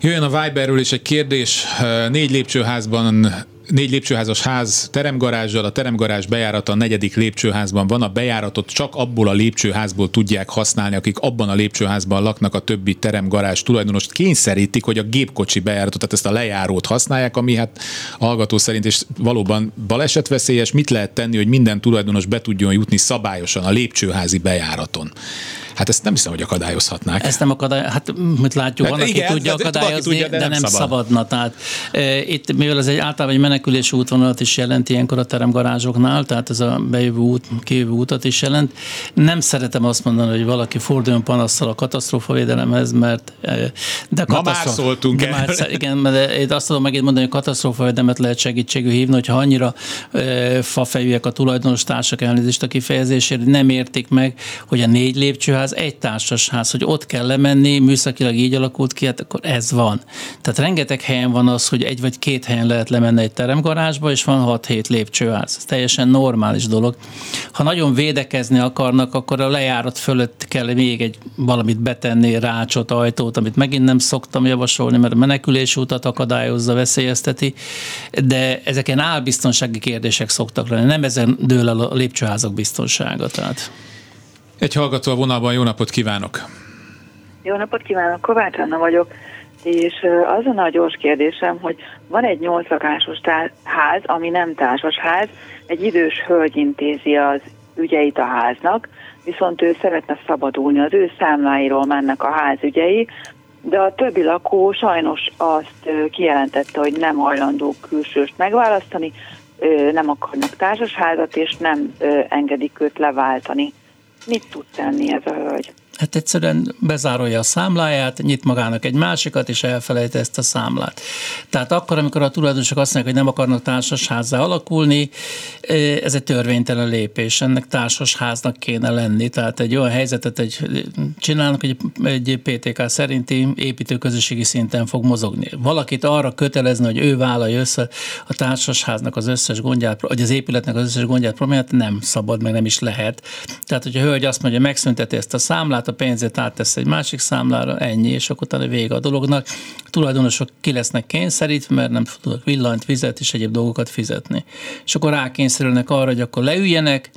Jöjjön a Viberről is egy kérdés. Négy lépcsőházban négy lépcsőházas ház teremgarázsal, a teremgarázs bejárata a negyedik lépcsőházban van, a bejáratot csak abból a lépcsőházból tudják használni, akik abban a lépcsőházban laknak, a többi teremgarázs tulajdonost kényszerítik, hogy a gépkocsi bejáratot, tehát ezt a lejárót használják, ami hát hallgató szerint és valóban balesetveszélyes. Mit lehet tenni, hogy minden tulajdonos be tudjon jutni szabályosan a lépcsőházi bejáraton? Hát ezt nem hiszem, hogy akadályozhatnák. Ezt nem akadály, hát mit látjuk, van, hát aki tudja akadályozni, tudja, de, de nem, nem szabad. szabadna. Tehát e, itt, mivel ez egy általában egy menekülési útvonalat is jelent ilyenkor a teremgarázsoknál, tehát ez a bejövő út, kijövő útat is jelent. Nem szeretem azt mondani, hogy valaki forduljon panasszal a katasztrófavédelemhez, mert e, de Ma már szóltunk de már, Igen, mert én azt tudom megint mondani, hogy katasztrófavédelmet lehet segítségű hívni, hogyha annyira e, fafejűek a tulajdonos társak elnézést a kifejezésért, nem értik meg, hogy a négy lépcsőház ház egy társasház, hogy ott kell lemenni, műszakilag így alakult ki, hát akkor ez van. Tehát rengeteg helyen van az, hogy egy vagy két helyen lehet lemenni egy teremgarázsba, és van 6-7 lépcsőház. Ez teljesen normális dolog. Ha nagyon védekezni akarnak, akkor a lejárat fölött kell még egy valamit betenni, rácsot, ajtót, amit megint nem szoktam javasolni, mert a menekülési utat akadályozza, veszélyezteti, de ezeken álbiztonsági kérdések szoktak lenni. Nem ezen dől el a lépcsőházak biztonsága. Tehát. Egy hallgató a vonalban, jó napot kívánok! Jó napot kívánok, Kovács Anna vagyok, és az a gyors kérdésem, hogy van egy nyolc lakásos ház, ami nem társas ház, egy idős hölgy intézi az ügyeit a háznak, viszont ő szeretne szabadulni, az ő számláiról mennek a ház ügyei, de a többi lakó sajnos azt kijelentette, hogy nem hajlandó külsőst megválasztani, nem akarnak társasházat, és nem engedik őt leváltani. Mit tud tenni ez a hölgy? Hát egyszerűen bezárolja a számláját, nyit magának egy másikat, és elfelejti ezt a számlát. Tehát akkor, amikor a tulajdonosok azt mondják, hogy nem akarnak társasházzá alakulni, ez egy törvénytelen lépés. Ennek társasháznak kéne lenni. Tehát egy olyan helyzetet egy, csinálnak, hogy egy PTK szerinti építőközösségi szinten fog mozogni. Valakit arra kötelezni, hogy ő vállalja össze a társasháznak az összes gondját, vagy az épületnek az összes gondját, problémát nem szabad, meg nem is lehet. Tehát, hogyha a hölgy azt mondja, megszünteti ezt a számlát, át a pénzét áttesz egy másik számlára, ennyi, és akkor utána vége a dolognak. A tulajdonosok ki lesznek kényszerítve, mert nem tudnak villanyt, vizet és egyéb dolgokat fizetni. És akkor rákényszerülnek arra, hogy akkor leüljenek,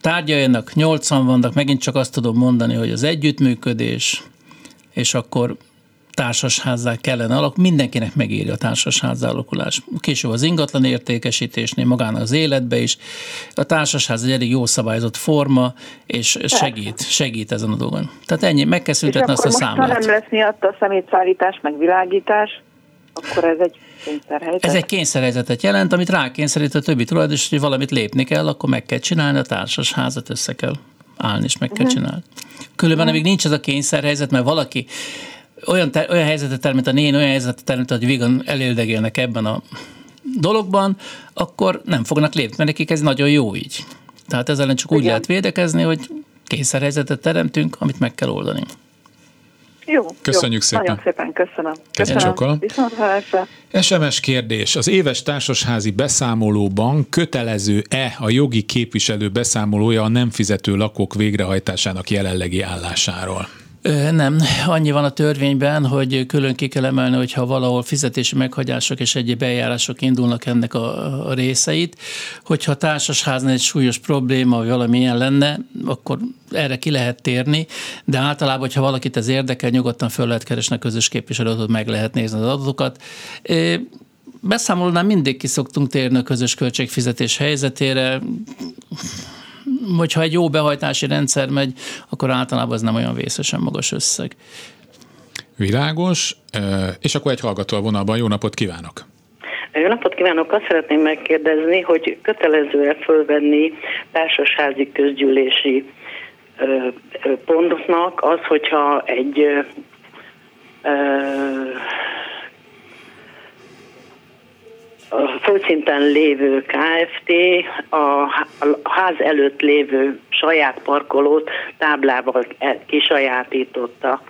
tárgyaljanak, nyolcan vannak, megint csak azt tudom mondani, hogy az együttműködés, és akkor társasházzá kellene alak, mindenkinek megéri a társasházzá alakulás. Később az ingatlan értékesítésnél, magának az életbe is. A társasház egy elég jó szabályozott forma, és segít, segít ezen a dolgon. Tehát ennyi, meg kell szüntetni azt a számlát. Ha nem lesz miatt a szemétszállítás, meg világítás, akkor ez egy kényszerhelyzet. Ez egy kényszerhelyzetet jelent, amit rákényszerít a többi tulajdonos, hogy valamit lépni kell, akkor meg kell csinálni, a társasházat össze kell állni, és meg kell uh-huh. csinálni. Különben, uh-huh. amíg nincs ez a kényszerhelyzet, mert valaki olyan, te, olyan helyzetet teremт a nén, olyan helyzetet teremtett, hogy vígan eléldegélnek ebben a dologban, akkor nem fognak lépni, mert nekik ez nagyon jó így. Tehát ezzel ellen csak Igen. úgy lehet védekezni, hogy kényszerhelyzetet teremtünk, amit meg kell oldani. Jó, Köszönjük jó. szépen. Nagyon szépen köszönöm. Köszönöm. SMS kérdés. Az éves társasházi beszámolóban kötelező-e a jogi képviselő beszámolója a nem fizető lakók végrehajtásának jelenlegi állásáról? Nem, annyi van a törvényben, hogy külön ki kell emelni, hogyha valahol fizetési meghagyások és egyéb eljárások indulnak ennek a, a részeit. Hogyha a társasháznál egy súlyos probléma, vagy valamilyen lenne, akkor erre ki lehet térni, de általában, hogyha valakit ez érdekel, nyugodtan föl lehet keresni a közös képviselőt, meg lehet nézni az adatokat. Beszámolónál mindig ki szoktunk térni a közös költségfizetés helyzetére hogyha egy jó behajtási rendszer megy, akkor általában az nem olyan vészesen magas összeg. Világos, és akkor egy hallgató a vonalban. Jó napot kívánok! Jó napot kívánok! Azt szeretném megkérdezni, hogy kötelező-e fölvenni társasházi közgyűlési pontnak az, hogyha egy földszinten lévő KFT a ház előtt lévő saját parkolót táblával kisajátította.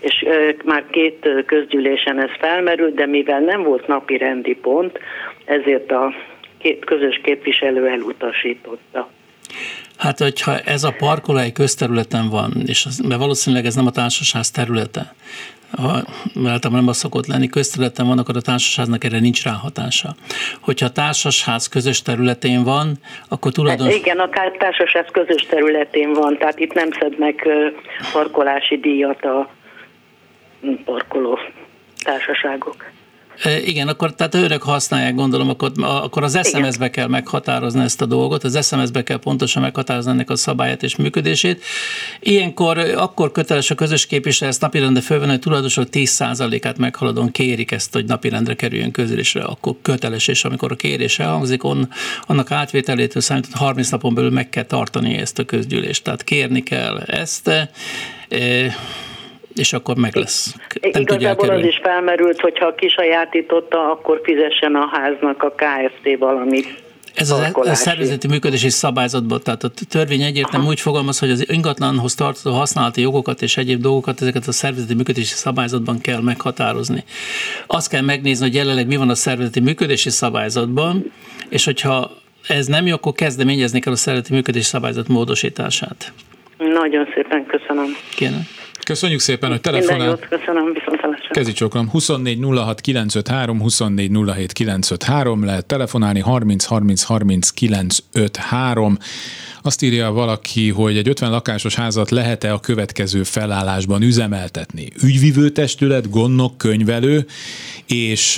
És már két közgyűlésen ez felmerült, de mivel nem volt napi rendi pont, ezért a két közös képviselő elutasította. Hát, hogyha ez a parkoló egy közterületen van, és az, mert valószínűleg ez nem a társasház területe, ha általában nem az szokott lenni, közterületen van, akkor a társasháznak erre nincs ráhatása. Hogyha a társasház közös területén van, akkor tulajdonos... Igen, a társasház közös területén van, tehát itt nem szed meg parkolási díjat a parkoló társaságok. Igen, akkor tehát őrök használják, gondolom, akkor, akkor az SMS-be kell meghatározni ezt a dolgot, az SMS-be kell pontosan meghatározni ennek a szabályát és működését. Ilyenkor akkor köteles a közös képviselő ezt napirendre fölvenni, hogy tulajdonosok 10%-át meghaladon kérik ezt, hogy napirendre kerüljön közülésre, akkor köteles, és amikor a kérés elhangzik, on, annak átvételétől számított 30 napon belül meg kell tartani ezt a közgyűlést. Tehát kérni kell ezt. E, és akkor meg lesz. Nem Igazából az is felmerült, hogyha kisajátította, akkor fizessen a háznak a KFT valamit. Ez a, a szervezeti működési szabályzatban, tehát a törvény egyértelmű úgy fogalmaz, hogy az ingatlanhoz tartozó használati jogokat és egyéb dolgokat ezeket a szervezeti működési szabályzatban kell meghatározni. Azt kell megnézni, hogy jelenleg mi van a szervezeti működési szabályzatban, és hogyha ez nem jó, akkor kezdeményezni kell a szervezeti működési szabályzat módosítását. Nagyon szépen köszönöm. Kérem. Köszönjük szépen, hogy telefonál. Jót, köszönöm, viszontlátásra. Kezi csókolom, 24 06 953, 24 07 953, lehet telefonálni, 30 30 30 953. Azt írja valaki, hogy egy 50 lakásos házat lehet-e a következő felállásban üzemeltetni? Ügyvivő testület, gondnok, könyvelő, és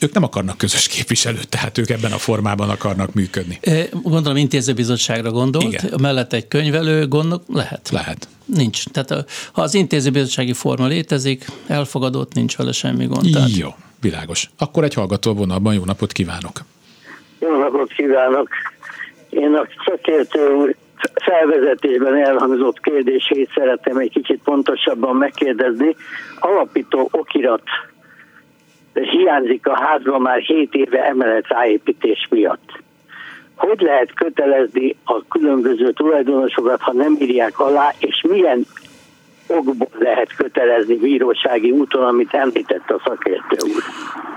ők nem akarnak közös képviselőt, tehát ők ebben a formában akarnak működni. Gondolom intézőbizottságra gondolt, Igen. mellett egy könyvelő, gondnok lehet. Lehet. Nincs. Tehát ha az intézőbizottsági forma létezik, elfogadott, nincs vele semmi gond. Tehát... Jó, világos. Akkor egy hallgató vonalban jó napot kívánok! Jó napot kívánok! Én a szakértő úr felvezetésben elhangzott kérdését szeretném egy kicsit pontosabban megkérdezni. Alapító okirat hiányzik a házban már 7 éve emelet ráépítés miatt. Hogy lehet kötelezni a különböző tulajdonosokat, ha nem írják alá, és milyen okból lehet kötelezni bírósági úton, amit említett a szakértő úr?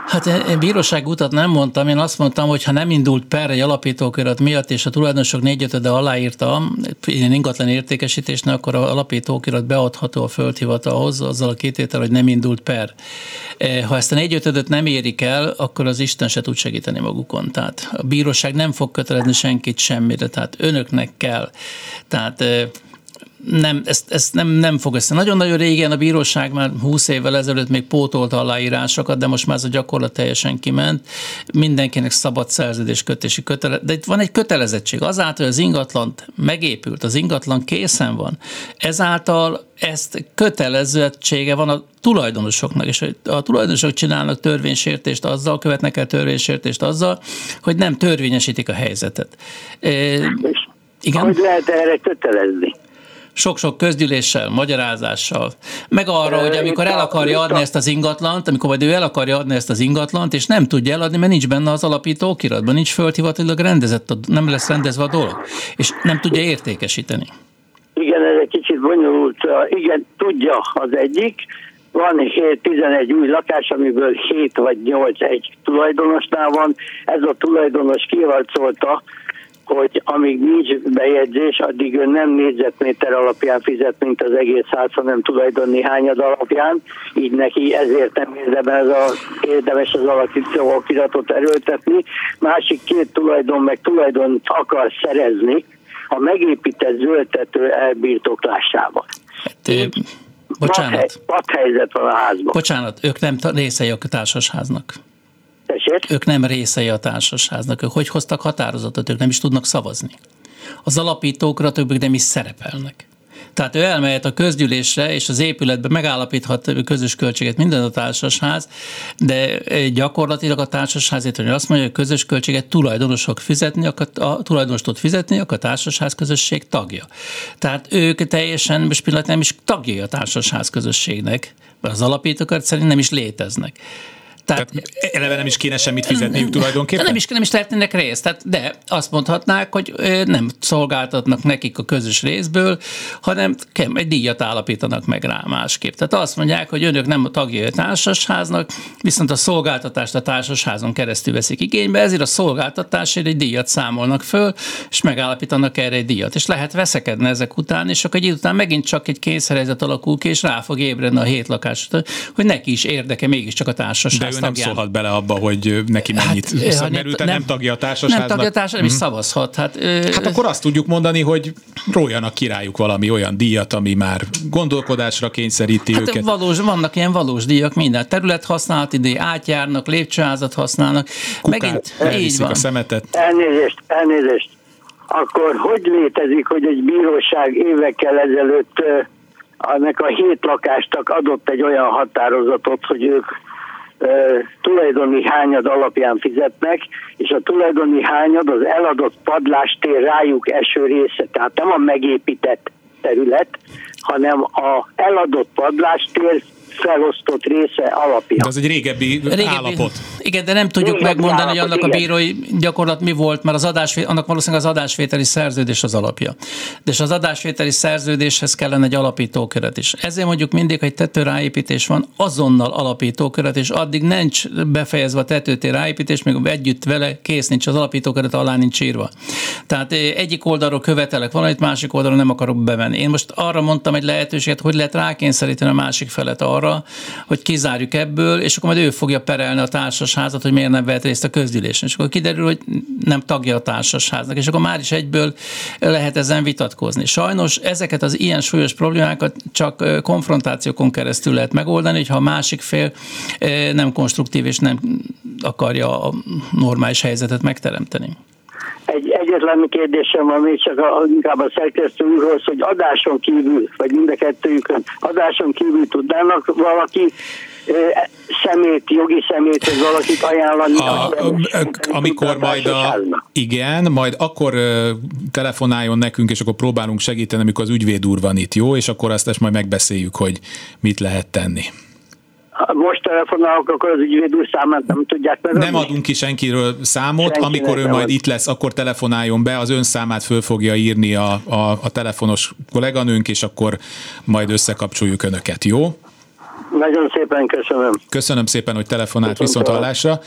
Hát én bíróság utat nem mondtam, én azt mondtam, hogy ha nem indult per egy alapítóköret miatt, és a tulajdonosok négyötöde aláírta ilyen ingatlan értékesítésnek, akkor a alapítóköret beadható a földhivatalhoz, azzal a kététel, hogy nem indult per. E, ha ezt a négyötödöt nem érik el, akkor az Isten se tud segíteni magukon. Tehát a bíróság nem fog kötelezni senkit semmire, tehát önöknek kell. Tehát e, nem, ezt, ezt nem, nem fog össze. Nagyon-nagyon régen a bíróság már 20 évvel ezelőtt még pótolta aláírásokat, de most már ez a gyakorlat teljesen kiment. Mindenkinek szabad szerződés kötési kötele, de itt van egy kötelezettség. Azáltal, hogy az ingatlan megépült, az ingatlan készen van, ezáltal ezt kötelezettsége van a tulajdonosoknak, és a tulajdonosok csinálnak törvénysértést azzal, követnek el törvénysértést azzal, hogy nem törvényesítik a helyzetet. igen? Hogy lehet erre kötelezni? Sok-sok közgyűléssel, magyarázással, meg arra, hogy amikor el akarja adni ezt az ingatlant, amikor majd ő el akarja adni ezt az ingatlant, és nem tudja eladni, mert nincs benne az alapító okiratban, nincs földhivatalilag rendezett, nem lesz rendezve a dolog, és nem tudja értékesíteni. Igen, ez egy kicsit bonyolult. Igen, tudja az egyik, van 11 új lakás, amiből 7 vagy 8 egy tulajdonosnál van. Ez a tulajdonos kiharcolta hogy amíg nincs bejegyzés, addig ön nem négyzetméter alapján fizet, mint az egész ház, hanem tulajdoni hányad alapján, így neki ezért nem érdemes, a, érdemes az alakító okiratot erőltetni. Másik két tulajdon meg tulajdon akar szerezni a megépített zöldtető elbirtoklásával. Hát, bocsánat. helyzet van a házban. Bocsánat, ők nem részei a társasháznak. Tessék? Ők nem részei a társasháznak. Ők hogy hoztak határozatot? Ők nem is tudnak szavazni. Az alapítókra többek nem is szerepelnek. Tehát ő elmehet a közgyűlésre, és az épületben megállapíthat közös költséget minden a társasház, de gyakorlatilag a társasház hogy azt mondja, hogy közös költséget tulajdonosok fizetni, a tulajdonos tud fizetni, a társasház közösség tagja. Tehát ők teljesen, most pillanat nem is tagjai a társasház közösségnek, mert az alapítókat szerint nem is léteznek. Tehát, Tehát eleve nem is kéne semmit fizetniük tulajdonképpen? Nem is, nem is tehetnének részt, tehát, de azt mondhatnák, hogy nem szolgáltatnak nekik a közös részből, hanem egy díjat állapítanak meg rá másképp. Tehát azt mondják, hogy önök nem a tagjai a társasháznak, viszont a szolgáltatást a társasházon keresztül veszik igénybe, ezért a szolgáltatásért egy díjat számolnak föl, és megállapítanak erre egy díjat. És lehet veszekedni ezek után, és akkor egy idő után megint csak egy kényszerhelyzet alakul ki, és rá fog ébredni a hét lakás, hogy neki is érdeke mégiscsak a társasház ő nem szólhat bele abba, hogy neki hát, mennyit hát, szab, mert ő nem, nem tagja a társasháznak. Nem tagja a társasháznak, nem is mhm. szavazhat. Hát, hát akkor azt tudjuk mondani, hogy róljanak királyuk valami olyan díjat, ami már gondolkodásra kényszeríti hát őket. Valós, vannak ilyen valós díjak, minden terület használati díj, átjárnak, lépcsőházat használnak. Kukát, Megint így van. a szemetet. Elnézést, elnézést. Akkor hogy létezik, hogy egy bíróság évekkel ezelőtt ennek a hét lakástak adott egy olyan határozatot, hogy ők tulajdoni hányad alapján fizetnek, és a tulajdoni hányad az eladott padlástér rájuk eső része, tehát nem a megépített terület, hanem a eladott padlástér felosztott része alapja. De az egy régebbi, régebbi állapot. Igen, de nem tudjuk régebbi megmondani, állapot, hogy annak igen. a bírói gyakorlat mi volt, mert az adás, annak valószínűleg az adásvételi szerződés az alapja. De és az adásvételi szerződéshez kellene egy alapítóköret is. Ezért mondjuk mindig, hogy tetőráépítés van, azonnal alapítóköret, és addig nincs befejezve a tetőtér ráépítés, még együtt vele kész nincs, az alapítóköret alá nincs írva. Tehát eh, egyik oldalról követelek valamit, másik oldalról nem akarok bemenni. Én most arra mondtam egy lehetőséget, hogy lehet rákényszeríteni a másik felet arra, arra, hogy kizárjuk ebből, és akkor majd ő fogja perelni a társasházat, hogy miért nem vett részt a közgyűlésen. És akkor kiderül, hogy nem tagja a társasháznak, és akkor már is egyből lehet ezen vitatkozni. Sajnos ezeket az ilyen súlyos problémákat csak konfrontációkon keresztül lehet megoldani, hogyha a másik fél nem konstruktív és nem akarja a normális helyzetet megteremteni. Egy egyetlen kérdésem van még csak a, inkább a szerkesztő úrhoz, hogy adáson kívül, vagy mind a kettőjükön, adáson kívül tudnának valaki szemét, jogi szemét, hogy valakit ajánlani. A, a, amikor majd a, igen, majd akkor telefonáljon nekünk, és akkor próbálunk segíteni, amikor az ügyvéd úr van itt, jó? És akkor azt majd megbeszéljük, hogy mit lehet tenni most telefonálok, akkor az ügyvéd úr számát nem tudják meg. Nem adunk ki senkiről számot, Senki amikor ő majd itt lesz, akkor telefonáljon be, az ön számát föl fogja írni a, a, a telefonos kolléganőnk, és akkor majd összekapcsoljuk önöket, jó? Nagyon szépen köszönöm. Köszönöm szépen, hogy telefonált viszont hallásra.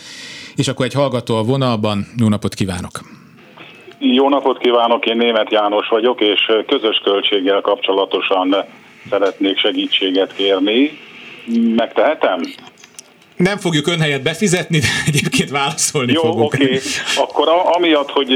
És akkor egy hallgató a vonalban. Jó napot kívánok! Jó napot kívánok, én Német János vagyok, és közös költséggel kapcsolatosan szeretnék segítséget kérni Megtehetem? Nem fogjuk ön helyet befizetni, de egyébként válaszolni Jó, fogunk. oké. Okay. Akkor a, amiatt, hogy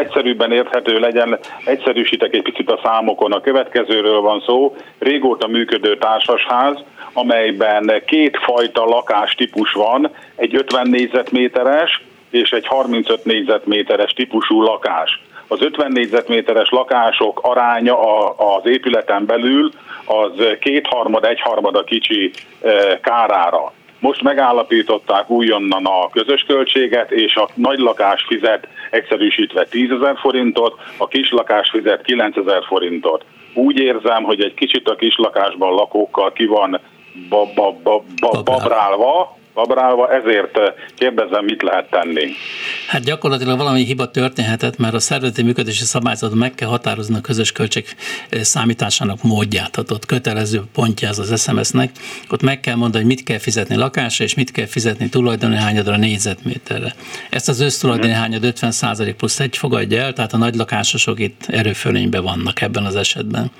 egyszerűbben érthető legyen, egyszerűsítek egy picit a számokon. A következőről van szó. Régóta működő társasház, amelyben két fajta lakástípus van, egy 50 négyzetméteres és egy 35 négyzetméteres típusú lakás. Az 50 négyzetméteres lakások aránya az épületen belül az kétharmad, egyharmad a kicsi e, kárára. Most megállapították újonnan a közös költséget, és a nagy lakás fizet egyszerűsítve 10 ezer forintot, a kis lakás fizet 9 ezer forintot. Úgy érzem, hogy egy kicsit a kis lakásban lakókkal ki van babrálva, babrálva, ezért eh, kérdezem, mit lehet tenni. Hát gyakorlatilag valami hiba történhetett, mert a szervezeti működési szabályzatot meg kell határozni a közös költség eh, számításának módját, tehát ott kötelező pontja ez az SMS-nek, ott meg kell mondani, hogy mit kell fizetni lakásra, és mit kell fizetni tulajdoni hányadra négyzetméterre. Ezt az össztulajdoni mhm. hányad 50 plusz egy fogadja el, tehát a nagy lakásosok itt erőfölényben vannak ebben az esetben.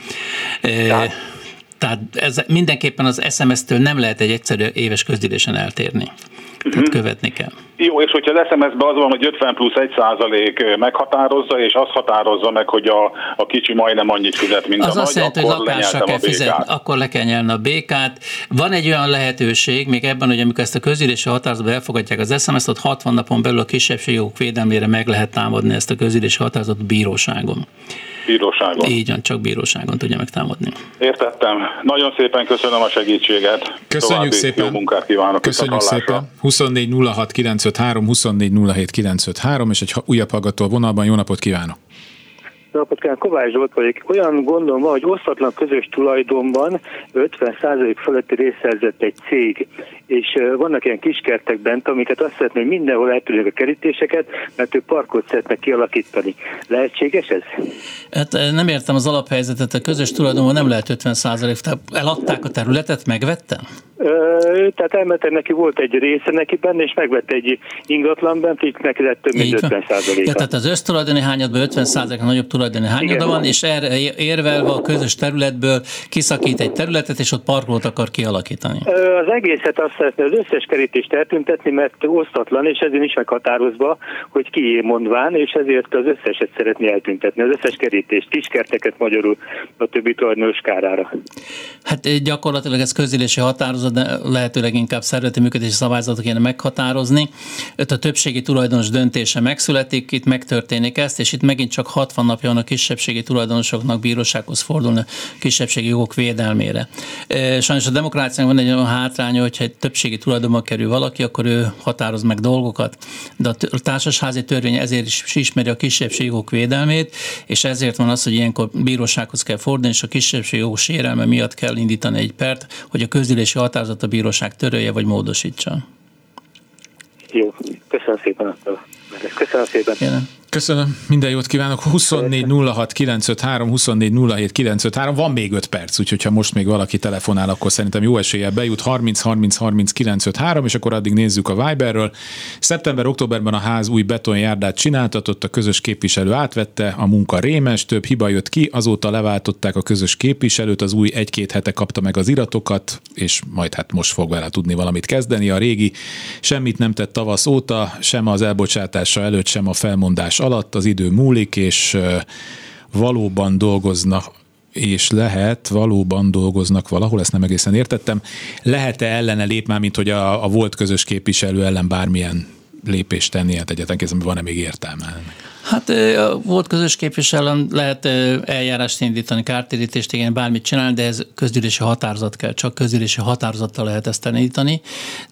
Eh, tehát tehát ez mindenképpen az SMS-től nem lehet egy egyszerű éves közgyűlésen eltérni. Tehát mhm. követni kell. Jó, és hogyha az SMS-ben az van, hogy 50 plusz 1 százalék meghatározza, és az határozza meg, hogy a, a kicsi majdnem annyit fizet, mint az a azt nagy, jelenti, hogy lakásra kell fizetni, akkor le kell nyelni a békát. Van egy olyan lehetőség, még ebben, hogy amikor ezt a közülési határozatba elfogadják az SMS-t, ott 60 napon belül a kisebbségok védelmére meg lehet támadni ezt a közülési határozatot bíróságon. Bíróságon. Így van, csak bíróságon tudja megtámadni. Értettem. Nagyon szépen köszönöm a segítséget. Köszönjük További szépen. Jó munkát kívánok. Köszönjük szépen. 24 06 953, 24 07 953, és egy újabb hallgató a vonalban. Jó napot kívánok! napot kell, Kovács Zsolt vagyok. Olyan gondom van, hogy osztatlan közös tulajdonban 50% fölötti részszerzett egy cég, és vannak ilyen kiskertek bent, amiket azt szeretné, hogy mindenhol eltűnnek a kerítéseket, mert ők parkot szeretnek kialakítani. Lehetséges ez? Hát nem értem az alaphelyzetet, a közös tulajdonban nem lehet 50 tehát eladták a területet, megvette? Ö, tehát elmentem neki volt egy része neki benne, és megvette egy ingatlan bent, így neki lett több mint 50 ja, tehát az össztulajdoni hányadban 50 százalék nagyobb tulajdoni hányada van, és erre érvelve a közös területből kiszakít egy területet, és ott parkolót akar kialakítani. Ö, az egészet azt szeretné az összes kerítést eltüntetni, mert osztatlan, és ezért is meghatározva, hogy ki mondván, és ezért az összeset szeretné eltüntetni, az összes kerítést, kiskerteket magyarul a többi tulajdonos kárára. Hát gyakorlatilag ez közülési határozat, de lehetőleg inkább szervezeti működési szabályzatok kéne meghatározni. Öt a többségi tulajdonos döntése megszületik, itt megtörténik ezt, és itt megint csak 60 napja van a kisebbségi tulajdonosoknak bírósághoz fordulni a kisebbségi jogok védelmére. Sajnos a demokráciának van egy olyan hátránya, hogyha egy többségi tulajdonba kerül valaki, akkor ő határoz meg dolgokat, de a társasházi törvény ezért is ismeri a kisebbségi jogok védelmét, és ezért van az, hogy ilyenkor bírósághoz kell fordulni, és a kisebbségi jogok sérelme miatt kell indítani egy pert, hogy a közülési határozat a bíróság törölje vagy módosítsa. Jó, köszönöm szépen. Köszönöm szépen. Jelen. Köszönöm, minden jót kívánok. 24 06 953, 24 07 953, van még 5 perc, úgyhogy ha most még valaki telefonál, akkor szerintem jó eséllyel bejut 30 30 30 953, és akkor addig nézzük a Viberről. Szeptember-októberben a ház új betonjárdát csináltatott, a közös képviselő átvette, a munka rémes, több hiba jött ki, azóta leváltották a közös képviselőt, az új egy-két hete kapta meg az iratokat, és majd hát most fog vele tudni valamit kezdeni. A régi semmit nem tett tavasz óta, sem az elbocsátása előtt, sem a felmondás alatt az idő múlik, és valóban dolgoznak és lehet, valóban dolgoznak valahol, ezt nem egészen értettem, lehet-e ellene lép már, mint hogy a, a volt közös képviselő ellen bármilyen lépést tenni, hát egyetlen kezdem, van-e még értelme? Hát volt közös képviselőn, lehet eljárást indítani, kártérítést, igen, bármit csinálni, de ez közgyűlési határozat kell, csak közgyűlési határozattal lehet ezt elindítani.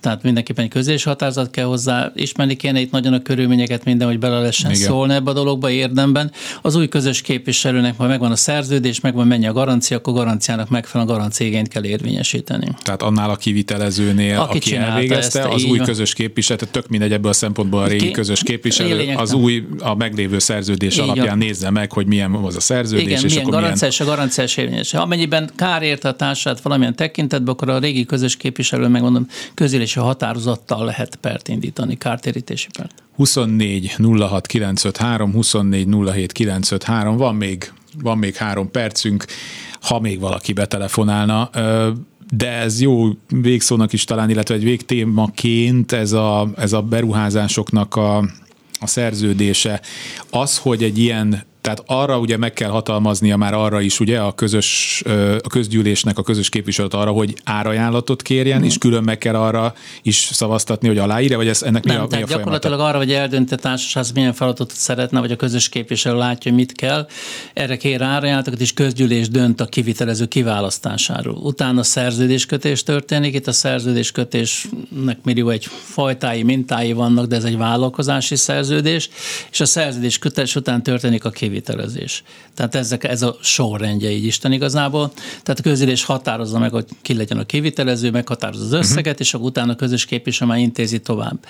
Tehát mindenképpen egy közgyűlési határozat kell hozzá, ismerni kéne itt nagyon a körülményeket, minden, hogy bele lehessen igen. szólni ebbe a dologba érdemben. Az új közös képviselőnek majd megvan a szerződés, megvan mennyi a garancia, akkor garanciának megfelelően a garanciégényt kell érvényesíteni. Tehát annál a kivitelezőnél, aki, aki elvégezte, ezt, az új van. közös képviselő, tök mindegy ebből a szempontból a régi közös képviselő, az új, a meglévő meglévő szerződés Így alapján van. nézze meg, hogy milyen az a szerződés. Igen, és milyen akkor garanciás milyen... a garanciás érvényes. Amennyiben kár érte a társát valamilyen tekintetben, akkor a régi közös képviselő, megmondom, közélési határozattal lehet pert indítani, kártérítési pert. 24 06 953, 24 07 953, van még, van még három percünk, ha még valaki betelefonálna de ez jó végszónak is talán, illetve egy végtémaként ez a, ez a beruházásoknak a, a szerződése. Az, hogy egy ilyen tehát arra ugye meg kell hatalmaznia már arra is ugye a közös, a közgyűlésnek a közös képviselet arra, hogy árajánlatot kérjen, mm. és külön meg kell arra is szavaztatni, hogy aláírja, vagy ez ennek Nem, mi a, tehát mi a gyakorlatilag arra, hogy eldönt a társaság milyen feladatot szeretne, vagy a közös képviselő látja, hogy mit kell. Erre kér árajánlatokat, és közgyűlés dönt a kivitelező kiválasztásáról. Utána szerződéskötés történik, itt a szerződéskötésnek millió egy fajtái, mintái vannak, de ez egy vállalkozási szerződés, és a szerződéskötés után történik a kivitelezés kivitelezés. Tehát ezek, ez a sorrendje így Isten igazából. Tehát a közülés határozza meg, hogy ki legyen a kivitelező, meghatározza az mhm. összeget, uh-huh. és akkor utána a közös képviselő már intézi tovább.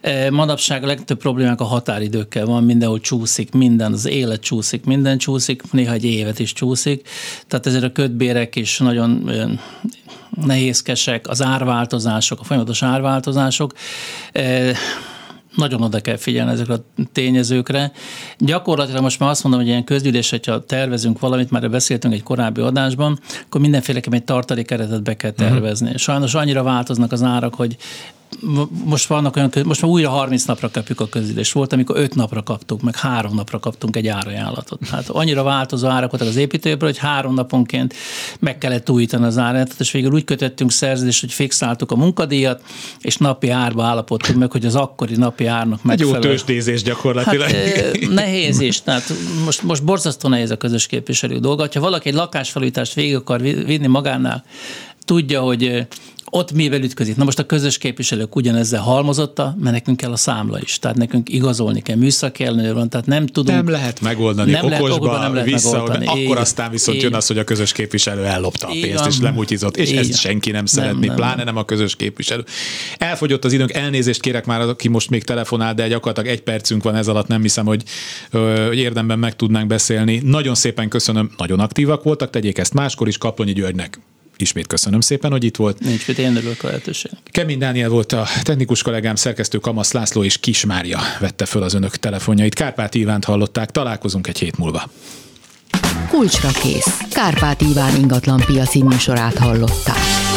E, manapság a legtöbb problémák a határidőkkel van, mindenhol csúszik, minden, az élet csúszik, minden csúszik, néha egy évet is csúszik. Tehát ezért a kötbérek is nagyon nehézkesek, az árváltozások, a folyamatos árváltozások e, nagyon oda kell figyelni ezekre a tényezőkre. Gyakorlatilag most már azt mondom, hogy ilyen közgyűlés, hogyha tervezünk valamit, már beszéltünk egy korábbi adásban, akkor mindenféleképpen egy tartalékeretet be kell mhm. tervezni. Uh-huh. Sajnos annyira változnak az árak, hogy most vannak olyan, most már újra 30 napra kapjuk a közülést. Volt, amikor 5 napra kaptuk, meg 3 napra kaptunk egy árajánlatot. Hát annyira változó árak voltak az építőből, hogy három naponként meg kellett újítani az árajánlatot, és végül úgy kötöttünk szerződést, hogy fixáltuk a munkadíjat, és napi árba állapodtunk meg, hogy az akkori napi árnak megfelelő. Egy jó tőzsdézés gyakorlatilag. Hát, nehéz is, tehát most, most borzasztó nehéz a közös képviselő dolga. Ha valaki egy lakásfelújítást végig akar vinni magánál, tudja, hogy ott mivel ütközik. Na most a közös képviselők ugyanezzel halmozotta, mert nekünk kell a számla is. Tehát nekünk igazolni kell, műszaki ellenőr van, tehát nem tudunk. Nem lehet megoldani nem okosba, lehet, okosba nem lehet vissza, megoldani. akkor aztán viszont így, jön az, hogy a közös képviselő ellopta a pénzt, és lemutyizott, és így, ezt senki nem szeretné, nem, pláne nem a közös képviselő. Elfogyott az időnk, elnézést kérek már, aki most még telefonál, de gyakorlatilag egy percünk van ez alatt, nem hiszem, hogy, hogy érdemben meg tudnánk beszélni. Nagyon szépen köszönöm, nagyon aktívak voltak, tegyék ezt máskor is, Kaplonyi Györgynek ismét köszönöm szépen, hogy itt volt. Nincs mit, én örülök a lehetőség. Kemény Dániel volt a technikus kollégám, szerkesztő Kamasz László és Kis Mária vette föl az önök telefonjait. Kárpát Ivánt hallották, találkozunk egy hét múlva. Kulcsra kész. Kárpát Iván ingatlan piaci műsorát hallották.